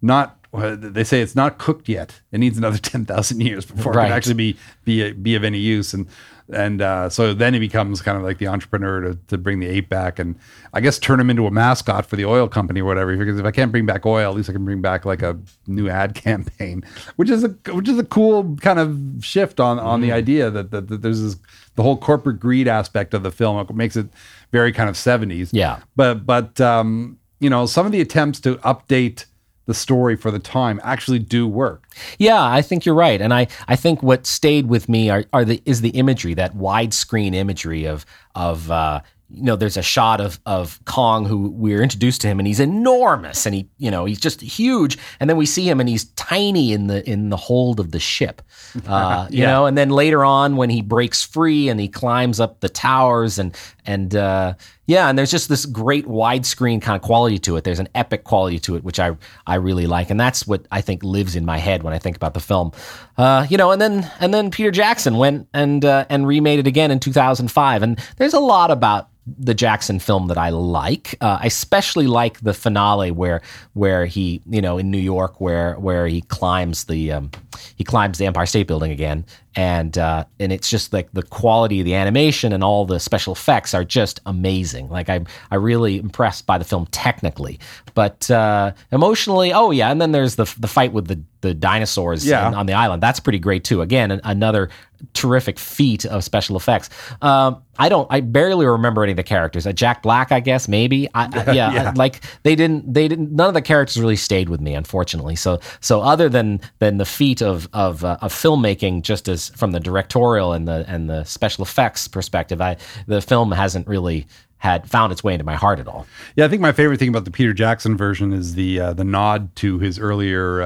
not. well, They say it's not cooked yet. It needs another ten thousand years before it can actually be be be of any use. And and uh, so then he becomes kind of like the entrepreneur to, to bring the ape back and I guess turn him into a mascot for the oil company or whatever. Because if I can't bring back oil, at least I can bring back like a new ad campaign, which is a which is a cool kind of shift on on Mm. the idea that, that, that there's this the whole corporate greed aspect of the film. It makes it very kind of seventies. Yeah. But but um, you know some of the attempts to update the story for the time actually do work. Yeah, I think you're right, and I, I think what stayed with me are, are the is the imagery that widescreen imagery of of uh, you know there's a shot of of Kong who we're introduced to him and he's enormous and he you know he's just huge. And then we see him and he's tiny in the in the hold of the ship, uh, you know, and then later on when he breaks free and he climbs up the towers and and uh, yeah, and there's just this great widescreen kind of quality to it. There's an epic quality to it, which I I really like, and that's what I think lives in my head when I think about the film. Uh, you know, and then and then Peter Jackson went and uh, and remade it again in 2005, and there's a lot about the Jackson film that I like. Uh, I especially like the finale where where he, you know, in New York, where where he climbs the um, he climbs the Empire State Building again, and uh, and it's just like the quality of the animation and all the special effects are just amazing. Like I'm I really impressed by the film technically, but uh, emotionally, oh yeah. And then there's the the fight with the the dinosaurs Yeah. on- on the island. That's pretty great too. Again, an- another terrific feat of special effects. Um, I don't. I barely remember any of the characters. Uh, Jack Black, I guess, maybe. I, I- yeah, Yeah. I- like they didn't. They didn't. None of the characters really stayed with me, unfortunately. So, so other than than the feat of of uh, of filmmaking, just as from the directorial and the and the special effects perspective, I the film hasn't really had found its way into my heart at all. Yeah, I think my favorite thing about the Peter Jackson version is the uh, the nod to his earlier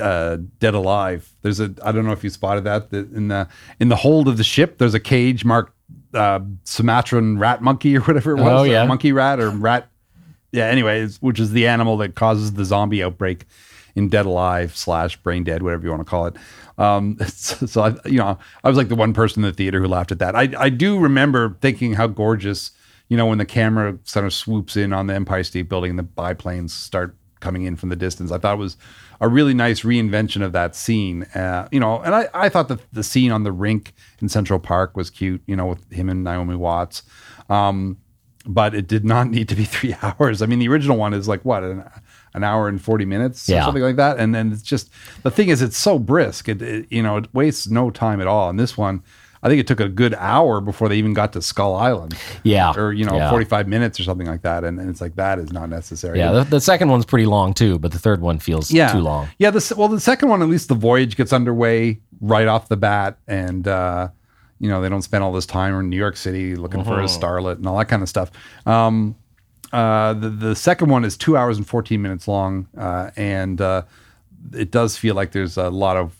uh, Dead Alive. There's a I don't know if you spotted that that in the in the hold of the ship. There's a cage marked uh, Sumatran rat monkey or whatever it was. Oh, yeah. monkey rat or rat. Yeah. Anyways, which is the animal that causes the zombie outbreak in Dead Alive slash Brain Dead, whatever you want to call it. Um, so, so I, you know, I was like the one person in the theater who laughed at that. I I do remember thinking how gorgeous you know, when the camera sort of swoops in on the Empire State Building and the biplanes start coming in from the distance, I thought it was a really nice reinvention of that scene. Uh, you know, and I, I thought that the scene on the rink in Central Park was cute, you know, with him and Naomi Watts. Um, but it did not need to be three hours. I mean, the original one is like what, an an hour and 40 minutes or Yeah. something like that. And then it's just the thing is, it's so brisk. It, it you know it wastes no time at all. And this one, I think it took a good hour before they even got to Skull Island. Yeah. or you know Yeah. 45 minutes or something like that. And, and it's like that is not necessary. Yeah, the, the second one's pretty long too, but the third one feels yeah. too long. Yeah, the, well, the second one, at least the voyage gets underway right off the bat, and uh, you know they don't spend all this time in New York City looking for a starlet and all that kind of stuff. Um, uh, the the second one is two hours and fourteen minutes long, uh, and uh, it does feel like there's a lot of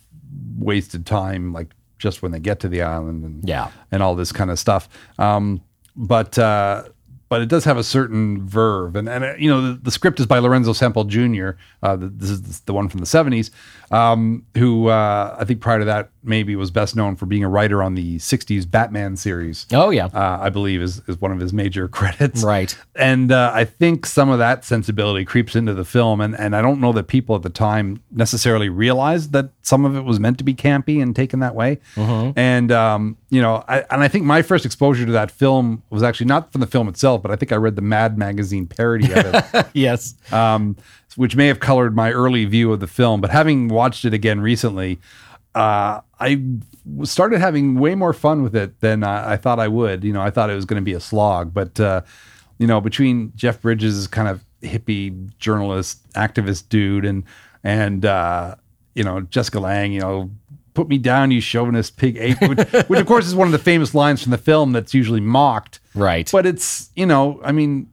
wasted time, like just when they get to the island and Yeah. and all this kind of stuff. Um, but uh, but it does have a certain verve, and and uh, you know the, the script is by Lorenzo Semple Jr. Uh, this is the one from the '70s, um, who uh, I think prior to that maybe was best known for being a writer on the '60s Batman series. Oh yeah. Uh, I believe is is one of his major credits. Right. And uh, I think some of that sensibility creeps into the film, and and I don't know that people at the time necessarily realized that some of it was meant to be campy and taken that way. And um, you know, I, and I think my first exposure to that film was actually not from the film itself, but I think I read the Mad magazine parody of it yes. um, which may have colored my early view of the film. But having watched it again recently, uh, I started having way more fun with it than I, I thought I would. You know, I thought it was going to be a slog, but uh, you know, between Jeff Bridges' kind of hippie journalist, activist dude, and and uh, you know Jessica Lange, you know. Put me down, you chauvinist pig ape, which, which of course is one of the famous lines from the film that's usually mocked. Right. But it's, you know, I mean,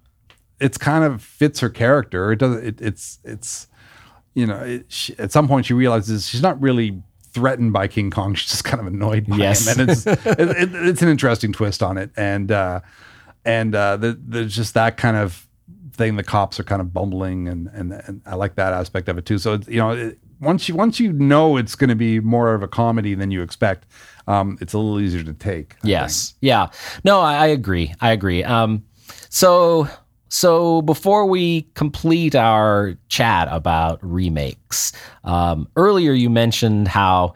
it's kind of fits her character. It does. It, it's it's you know, it, she, at some point she realizes she's not really threatened by King Kong. She's just kind of annoyed by Yes. him, and it's it, it, it's an interesting twist on it. And uh, and uh, the, there's just that kind of thing. The cops are kind of bumbling, and and, and I like that aspect of it too. So you know, it, once you once you know it's going to be more of a comedy than you expect, um, it's a little easier to take. I Yes. Yeah. No, I, I agree. I agree. Um, so so before we complete our chat about remakes, um, earlier you mentioned how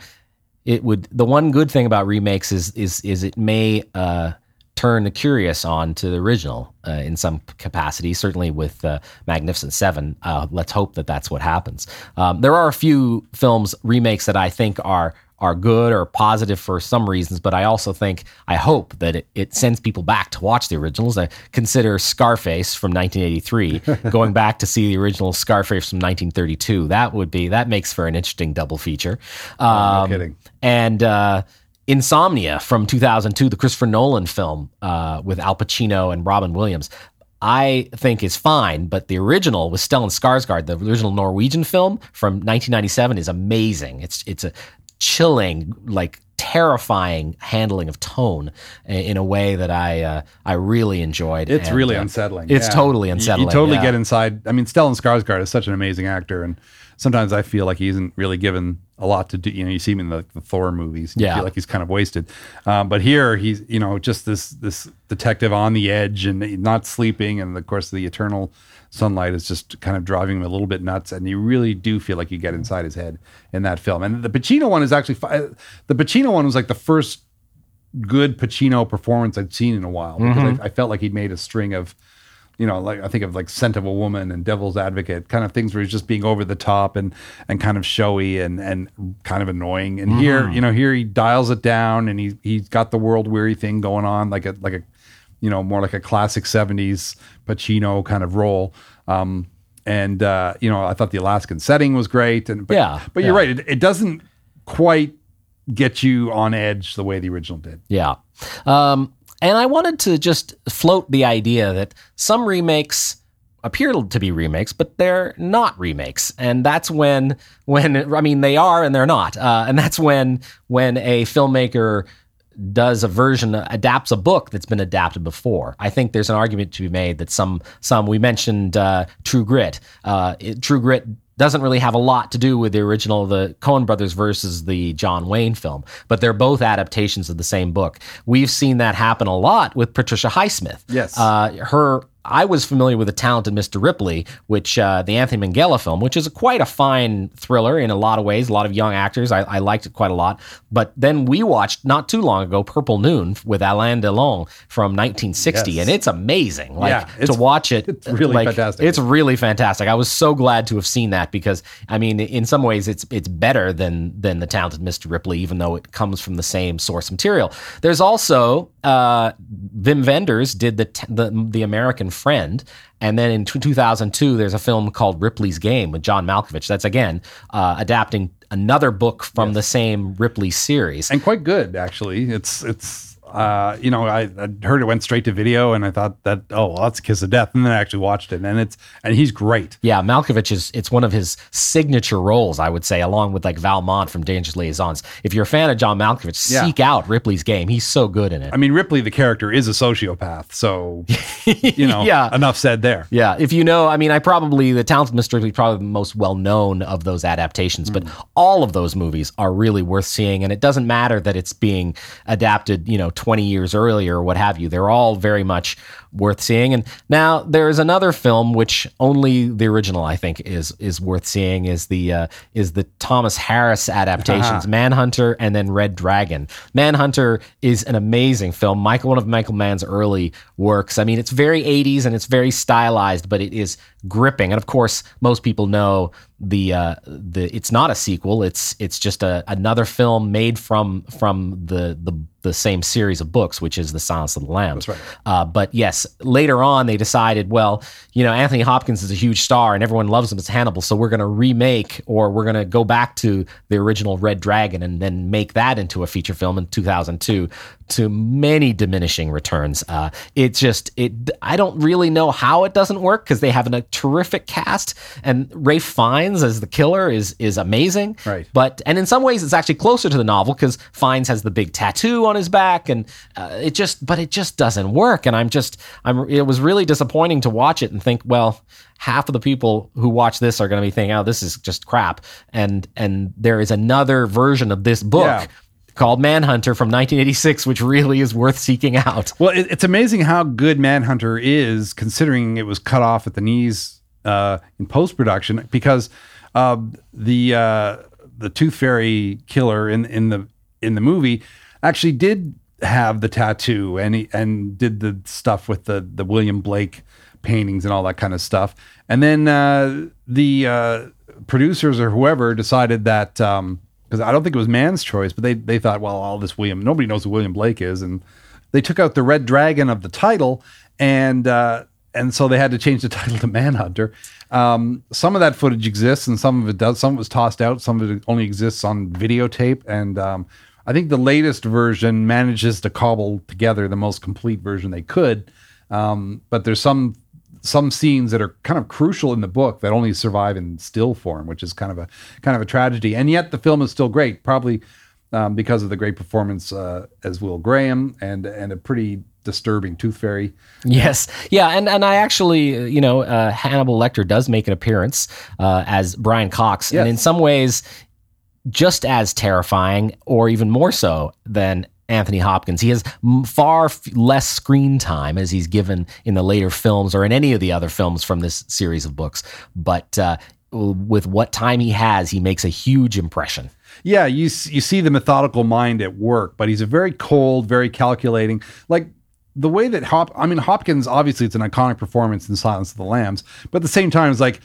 it would the one good thing about remakes is is is it may uh, turn the curious on to the original uh, in some capacity. Certainly with uh, Magnificent Seven, uh, let's hope that that's what happens. Um, there are a few films remakes that I think are are good or positive for some reasons, but I also think I hope that it, it sends people back to watch the originals. I consider Scarface from 1983 going back to see the original Scarface from 1932. That would be that makes for an interesting double feature. Um, kidding. And uh, Insomnia from 2002, the Christopher Nolan film uh, with Al Pacino and Robin Williams. I think is fine, but the original with Stellan Skarsgård, the original Norwegian film from 1997, is amazing. It's it's a chilling, like terrifying handling of tone in a way that I uh, I really enjoyed. It's And, really uh, unsettling. It's yeah. totally unsettling. You, totally yeah. get inside. I mean, Stellan Skarsgård is such an amazing actor, and sometimes I feel like he isn't really given a lot to do. You know, you see him in the, the Thor movies. You Yeah. feel like he's kind of wasted. Um, but here, he's you know just this this detective on the edge and not sleeping, and of course the eternal sunlight is just kind of driving him a little bit nuts. And you really do feel like you get mm. inside his head in that film. And the Pacino one is actually the Pacino one was like the first good Pacino performance I'd seen in a while because I, mm-hmm. I felt like he'd made a string of, you know, like I think of like Scent of a Woman and Devil's Advocate, kind of things where he's just being over the top and and kind of showy and and kind of annoying. And here, mm-hmm. you know, here he dials it down and he he's got the world weary thing going on, like a like a, you know, more like a classic '70s Pacino kind of role. Um, and uh, you know, I thought the Alaskan setting was great, and but, Yeah, but you're yeah. right, it, it doesn't quite get you on edge the way the original did. Yeah. Um, and I wanted to just float the idea that some remakes appear to be remakes, but they're not remakes. And that's when, when, I mean, they are and they're not. Uh, and that's when, when a filmmaker does a version adapts a book that's been adapted before. I think there's an argument to be made that some some we mentioned uh, True Grit. Uh, it, True Grit doesn't really have a lot to do with the original, the Coen Brothers versus the John Wayne film, but they're both adaptations of the same book. We've seen that happen a lot with Patricia Highsmith. Yes. uh, her I was familiar with the talented Mr. Ripley, which uh, the Anthony Minghella film, which is quite a fine thriller in a lot of ways. A lot of young actors. I, I liked it quite a lot. But then we watched not too long ago Purple Noon with Alain Delon from 1960, Yes. and it's amazing. Like Yeah, to watch it, it's really like, fantastic. It's really fantastic. I was so glad to have seen that because I mean, in some ways, it's it's better than than the talented Mr. Ripley, even though it comes from the same source material. There's also uh, Wim Wenders did the, t- the the American Friend, and then in 2002, there's a film called Ripley's Game with John Malkovich. That's again uh, adapting another book from the same Ripley series. and quite good actually. It's it's uh, you know I, I heard it went straight to video, and I thought that oh well, that's a kiss of death, and then I actually watched it, and it's and he's great. Yeah, Malkovich is it's one of his signature roles, I would say, along with like Valmont from Dangerous Liaisons. If you're a fan of John Malkovich, Yeah. seek out Ripley's Game. He's so good in it. I mean Ripley the character is a sociopath, so you know Yeah. enough said there. Yeah, if you know, I mean, I probably the Talented Mr. Ripley probably the most well known of those adaptations, but all of those movies are really worth seeing, and it doesn't matter that it's being adapted, you know, twenty years earlier what have you. They're all very much worth seeing. And now there is another film which only the original I think is is worth seeing is the uh, is the Thomas Harris adaptations, Manhunter and then Red Dragon. Manhunter is an amazing film. Michael, one of Michael Mann's early works. I mean, it's very 80s and it's very stylized, but it is gripping. And of course, most people know the uh, the it's not a sequel. It's it's just a another film made from from the the the same series of books, which is The Silence of the Lambs. Right. Uh, but yes, later on they decided, well, you know, Anthony Hopkins is a huge star and everyone loves him as Hannibal, so we're going to remake or we're going to go back to the original Red Dragon and then make that into a feature film in 2002 to many diminishing returns. Uh, it just it I don't really know how it doesn't work because they have a terrific cast and Ralph Fiennes as the killer is is amazing. Right. But and in some ways it's actually closer to the novel because Fiennes has the big tattoo on his back and uh, it just but it just doesn't work and I'm just I'm it was really disappointing to watch it and think well half of the people who watch this are going to be thinking oh this is just crap and and there is another version of this book Yeah. called Manhunter from 1986 which really is worth seeking out. Well, it, it's amazing how good Manhunter is, considering it was cut off at the knees uh, in post production, because uh, the uh, the Tooth Fairy killer in in the in the movie actually did have the tattoo and he, and did the stuff with the the William Blake paintings and all that kind of stuff, and then uh, the uh, producers or whoever decided that. because I don't think it was Mann's choice, but they they thought, well, all this William, nobody knows who William Blake is, and they took out the red dragon of the title, and uh, and so they had to change the title to Manhunter. Um, some of that footage exists, and some of it does. Some of it was tossed out. Some of it only exists on videotape, and um, I think the latest version manages to cobble together the most complete version they could. Um, but there's some some scenes that are kind of crucial in the book that only survive in still form, which is kind of a kind of a tragedy. And yet the film is still great, probably um, because of the great performance uh, as Will Graham and and a pretty disturbing Tooth Fairy. Yes, yeah, and and I actually, you know, uh, Hannibal Lecter does make an appearance uh, as Brian Cox, Yes. and in some ways, just as terrifying, or even more so than Anthony Hopkins. He has far f- less screen time as he's given in the later films or in any of the other films from this series of books, but. Uh, with what time he has, he makes a huge impression. Yeah, you you see the methodical mind at work, but he's a very cold, very calculating. Like the way that Hop, I mean Hopkins, obviously it's an iconic performance in Silence of the Lambs, but at the same time, it's like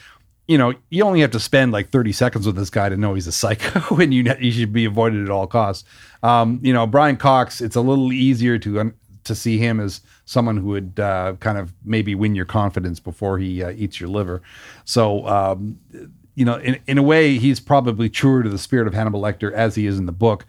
you know you only have to spend like thirty seconds with this guy to know he's a psycho, and you you should be avoided at all costs. Um, you know Brian Cox, it's a little easier to un- to see him as someone who would uh, kind of maybe win your confidence before he uh, eats your liver. So um, you know, in, in a way, he's probably truer to the spirit of Hannibal Lecter as he is in the book.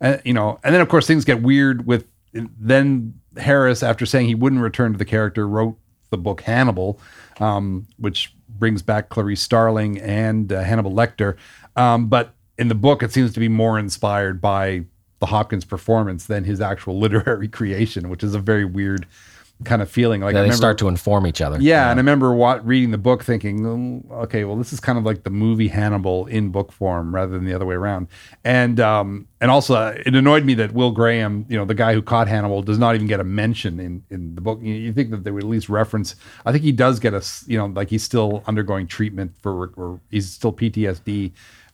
Uh, you know, and then of course things get weird with then Harris, after saying he wouldn't return to the character, wrote the book Hannibal, um, which brings back Clarice Starling and uh, Hannibal Lecter. Um, but in the book, it seems to be more inspired by the Hopkins performance than his actual literary creation, which is a very weird kind of feeling. Like I they remember, start to inform each other. yeah, and I remember wa- reading the book, thinking, "Mm, okay, well, this is kind of like the movie Hannibal in book form rather than the other way around. And um, and also, uh, it annoyed me that Will Graham, you know, the guy who caught Hannibal, does not even get a mention in in the book. You, you think that they would at least reference? I think he does get a, you know, like he's still undergoing treatment for, or he's still PTSD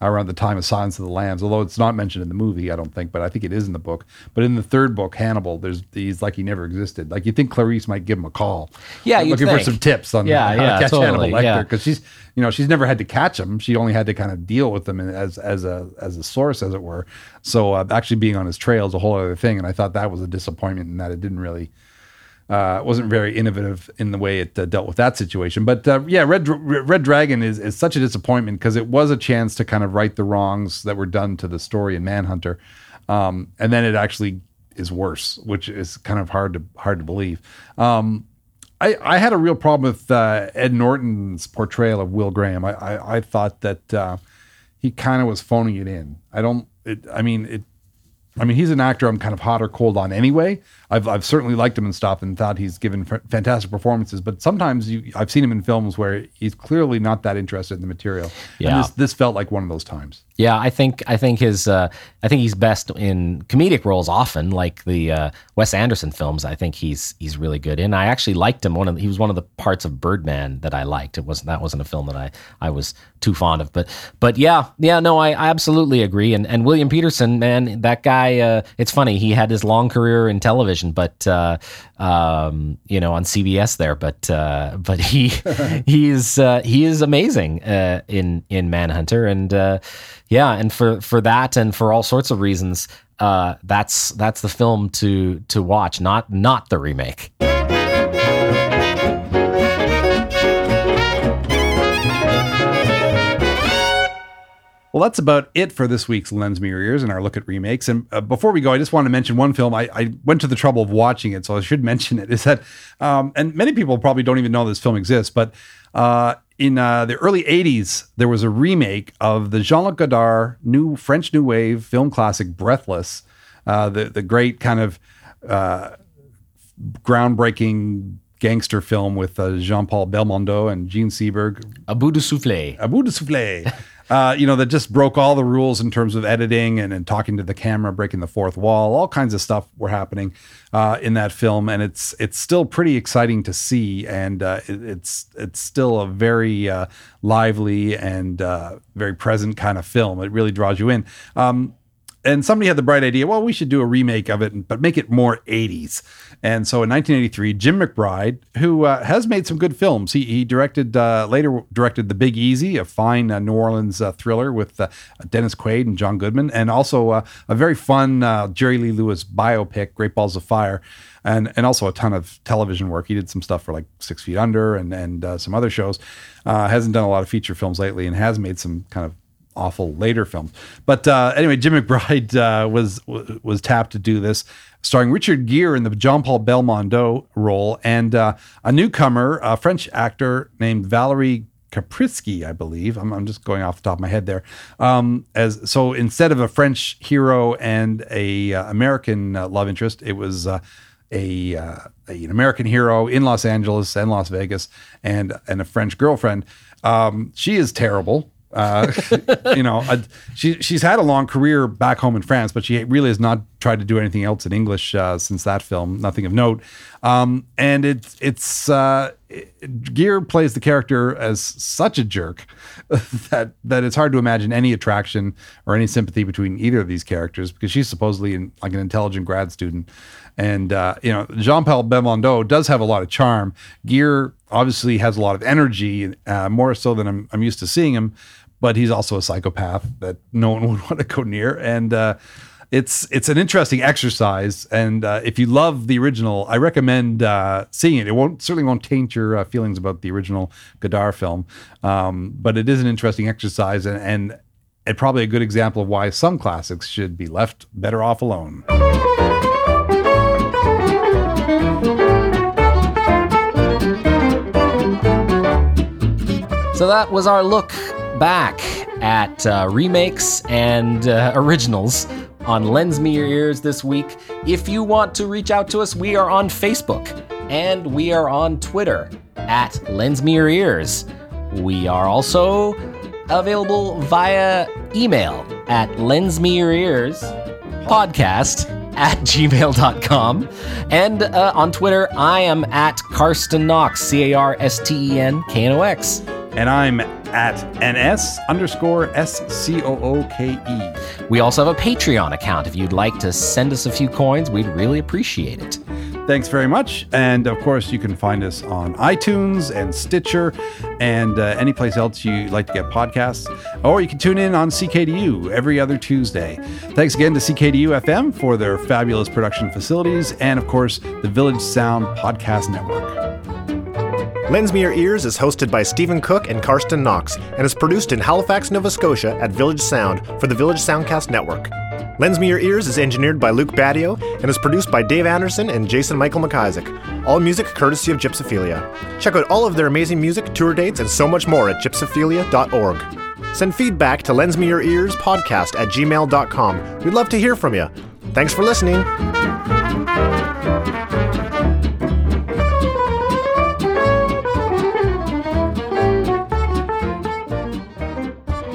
around the time of Silence of the Lambs. Although it's not mentioned in the movie, I don't think, but I think it is in the book. But in the third book, Hannibal, there's he's like he never existed. Like you think Clarice might give him a call, Yeah, you'd looking for some tips on Yeah, how to yeah, catch totally, Hannibal Lecter yeah. because she's you know she's never had to catch him she only had to kind of deal with them as as a as a source as it were so uh, actually being on his trail is a whole other thing and i thought that was a disappointment in that it didn't really uh, wasn't very innovative in the way it uh, dealt with that situation. But uh, yeah, Red Red Dragon is, is such a disappointment because it was a chance to kind of right the wrongs that were done to the story in Manhunter, um, and then it actually is worse, which is kind of hard to hard to believe. Um, I, I had a real problem with uh, Ed Norton's portrayal of Will Graham. I, I, I thought that uh, he kind of was phoning it in. I don't. It, I mean, it. I mean, he's an actor I'm kind of hot or cold on anyway. I've, I've certainly liked him and stuff and thought he's given f- fantastic performances. But sometimes you, I've seen him in films where he's clearly not that interested in the material. Yeah. And this, this felt like one of those times. Yeah, I think I think his uh, I think he's best in comedic roles often, like the uh, Wes Anderson films. I think he's he's really good in. I actually liked him. One of the, he was one of the parts of Birdman that I liked. It wasn't that wasn't a film that I I was too fond of, but but yeah yeah no I, I absolutely agree. And and William Petersen, man, that guy. Uh, it's funny he had his long career in television, but uh, um, you know on CBS there, but uh, but he he is uh, he is amazing uh, in in Manhunter and. Uh, yeah, and for for that and for all sorts of reasons, uh, that's that's the film to to watch, not not the remake. Well, that's about it for this week's Lens Me Your Ears and our look at remakes. And uh, before we go, I just want to mention one film. I, I went to the trouble of watching it, so I should mention it. Is that, um, and many people probably don't even know this film exists, but uh, in uh, the early 80s, there was a remake of the Jean Luc Godard new French New Wave film classic Breathless, uh, the, the great kind of uh, groundbreaking gangster film with uh, Jean Paul Belmondo and Jean Seberg, A bout de soufflé. a bout de soufflé. Uh, you know, that just broke all the rules in terms of editing and, and talking to the camera, breaking the fourth wall. All kinds of stuff were happening uh, in that film, and it's it's still pretty exciting to see, and uh, it, it's it's still a very uh, lively and uh, very present kind of film. It really draws you in. Um, and somebody had the bright idea, well, we should do a remake of it, but make it more 80s. And so in 1983, Jim McBride, who uh, has made some good films, he, he directed, uh, later directed The Big Easy, a fine uh, New Orleans uh, thriller with uh, Dennis Quaid and John Goodman, and also uh, a very fun Jerry Lee Lewis biopic, Great Balls of Fire. And, and also a ton of television work. He did some stuff for like Six Feet Under and, and some other shows. Hasn't done a lot of feature films lately and has made some kind of awful later films. But uh, anyway, Jim McBride uh, was was tapped to do this, starring Richard Gere in the John Paul Belmondo role and uh, a newcomer, a French actor named Valerie Kaprisky, I believe. I'm, I'm just going off the top of my head there. Um, as so, instead of a French hero and a uh, American uh, love interest, it was. Uh, a, uh, a- an American hero in Los Angeles and Las Vegas, and and a French girlfriend. Um, she is terrible. Uh, you know, uh, she she's had a long career back home in France, but she really has not tried to do anything else in English uh, since that film. Nothing of note. Um, and it's it's uh, Gere plays the character as such a jerk that that it's hard to imagine any attraction or any sympathy between either of these characters because she's supposedly in, like an intelligent grad student. And uh, you know, Jean Paul Belmondo does have a lot of charm. Gere obviously has a lot of energy, uh, more so than I'm, I'm used to seeing him. But he's also a psychopath that no one would want to go near. And uh, it's it's an interesting exercise. And uh, if you love the original, I recommend uh, seeing it. It won't certainly won't taint your uh, feelings about the original Godard film, um, but it is an interesting exercise and. and and probably a good example of why some classics should be left better off alone. So that was our look back at uh, remakes and uh, originals on Lens Me Your Ears this week. If you want to reach out to us, we are on Facebook and we are on Twitter at Lens Me Your Ears. We are also available via email at lensmeyourears podcast at gmail.com. And uh, on Twitter, I am at Carsten Knox, C A R S T E N K N O X. And I'm at NS underscore S C O O K E. We also have a Patreon account. If you'd like to send us a few coins, we'd really appreciate it. Thanks very much. And of course, you can find us on iTunes and Stitcher and uh, any place else you like to get podcasts. Or you can tune in on CKDU every other Tuesday. Thanks again to CKDU FM for their fabulous production facilities and, of course, the Village Sound Podcast Network. Lens Me Your Ears is hosted by Stephen Cooke and Carsten Knox and is produced in Halifax, Nova Scotia at Village Sound for the Village Soundcast Network. Lens Me Your Ears is engineered by Luke Badio and is produced by Dave Anderson and Jason Michael McIsaac. All music courtesy of Gypsophilia. Check out all of their amazing music, tour dates, and so much more at gypsophilia.org. Send feedback to Lens Me Your Ears podcast at gmail.com. We'd love to hear from you. Thanks for listening.